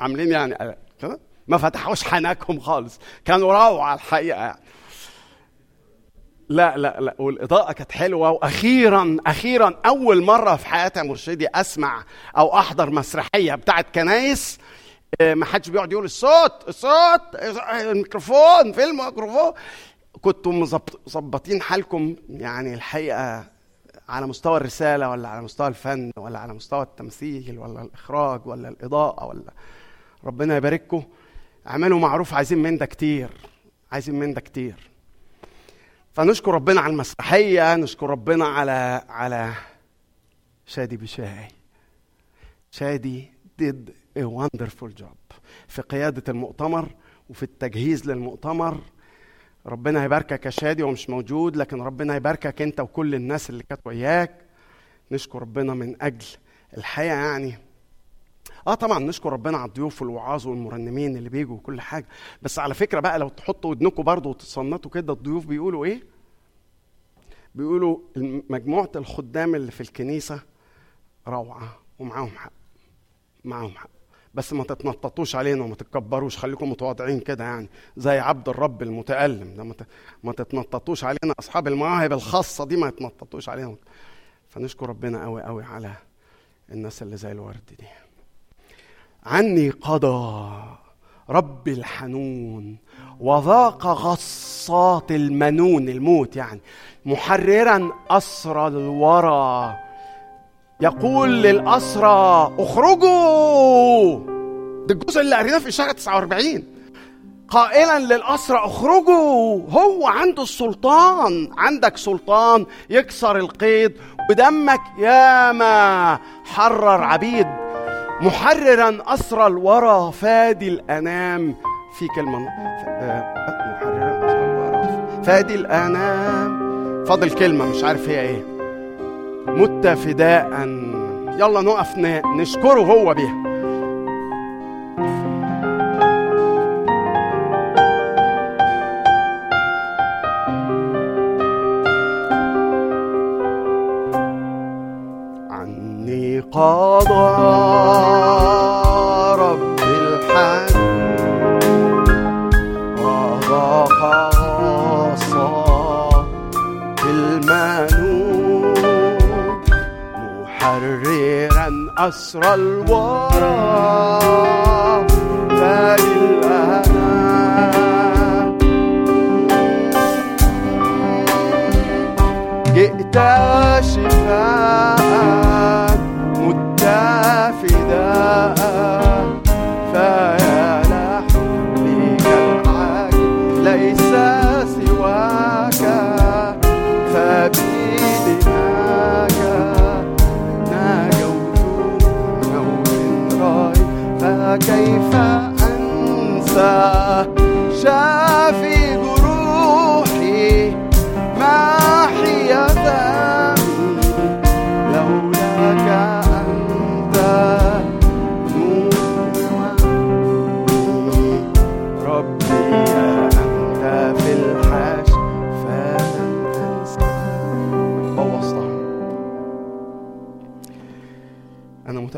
عاملين يعني آه، كده. ما فتحوش حناكهم خالص. كانوا روعة الحقيقة يعني. لا لا لا والإضاءة كانت حلوة. وأخيرا أخيرا أول مرة في حياتي يا مرشدي أسمع أو أحضر مسرحية بتاعت كنايس. آه، ما حدش بيقعد يقول الصوت الصوت الميكروفون في الميكروفون كنتوا مظبط- مظبطين حالكم؟ يعني الحقيقة على مستوى الرسالة ولا على مستوى الفن ولا على مستوى التمثيل ولا الإخراج ولا الإضاءة ولا ربنا يبارككم. اعملوا معروف عايزين من ده كتير عايزين من ده كتير. فنشكر ربنا على المسرحية نشكر ربنا على على شادي بشاي شادي did a wonderful job في قيادة المؤتمر وفي التجهيز للمؤتمر. ربنا يباركك يا شادي هو مش موجود لكن ربنا يباركك انت وكل الناس اللي كانت وياك. نشكر ربنا من أجل الحقيقة يعني. آه طبعا نشكر ربنا على الضيوف والوعاظ والمرنمين اللي بيجوا وكل حاجة. بس على فكرة بقى لو تحطوا ودنكم برضه وتصنتوا كده الضيوف بيقولوا إيه؟ بيقولوا مجموعة الخدام اللي في الكنيسة روعة ومعاهم حق معاهم حق. بس ما تتنططوش علينا وما تتكبروش خليكم متواضعين كده يعني زي عبد الرب المتألم ده. ما تتنططوش علينا أصحاب المواهب الخاصة دي ما يتنططوش علينا فنشكر ربنا قوي قوي على الناس اللي زي الورد دي. عني قضى رب الحنون وذاق غصات المنون الموت يعني. محررا أسرى الورى. يقول للأسرى اخرجوا! ده الجزء اللي قريناه في إشارة 49 قائلا للأسرى اخرجوا! هو عنده السلطان. عندك سلطان يكسر القيد ودمك ياما حرر عبيد. محررا أسرى الورى فادي الأنام. في كلمة آه، محررا أسرى الورى. فادي الأنام. فاضل كلمة مش عارف هي إيه. مت فداء يلا نقف نشكره هو بيها. عني قضى أسرى الورى.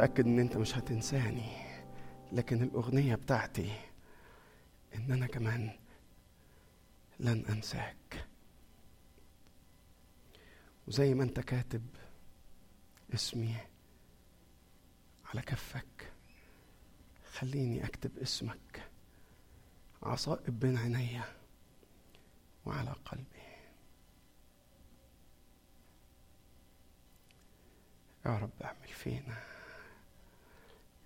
متأكد إن أنت مش هتنساني لكن الأغنية بتاعتي إن أنا كمان لن أنساك. وزي ما أنت كاتب اسمي على كفك خليني أكتب اسمك عصائب بين عيني وعلى قلبي. يا رب أعمل فينا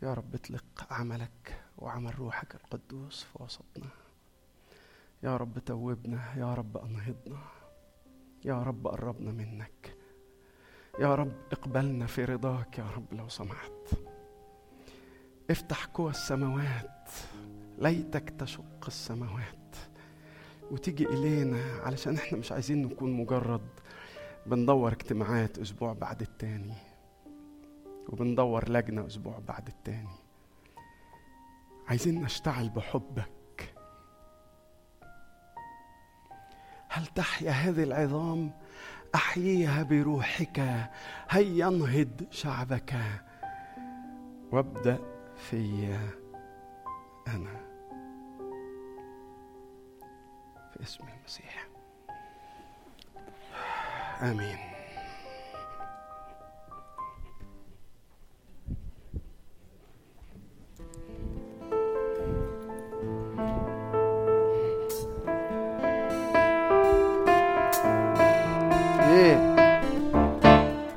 يا رب اطلق عملك وعمل روحك القدوس في وسطنا. يا رب توبنا يا رب أنهضنا. يا رب قربنا منك. يا رب اقبلنا في رضاك يا رب لو سمحت. افتح قوى السماوات ليتك تشق السماوات وتيجي إلينا علشان إحنا مش عايزين نكون مجرد بندور اجتماعات أسبوع بعد التاني. وبندور لجنة أسبوع بعد التاني. عايزين نشتعل بحبك. هل تحيا هذه العظام؟ أحييها بروحك. هيا انهض شعبك؟ وابدأ في أنا. في اسم المسيح. آمين.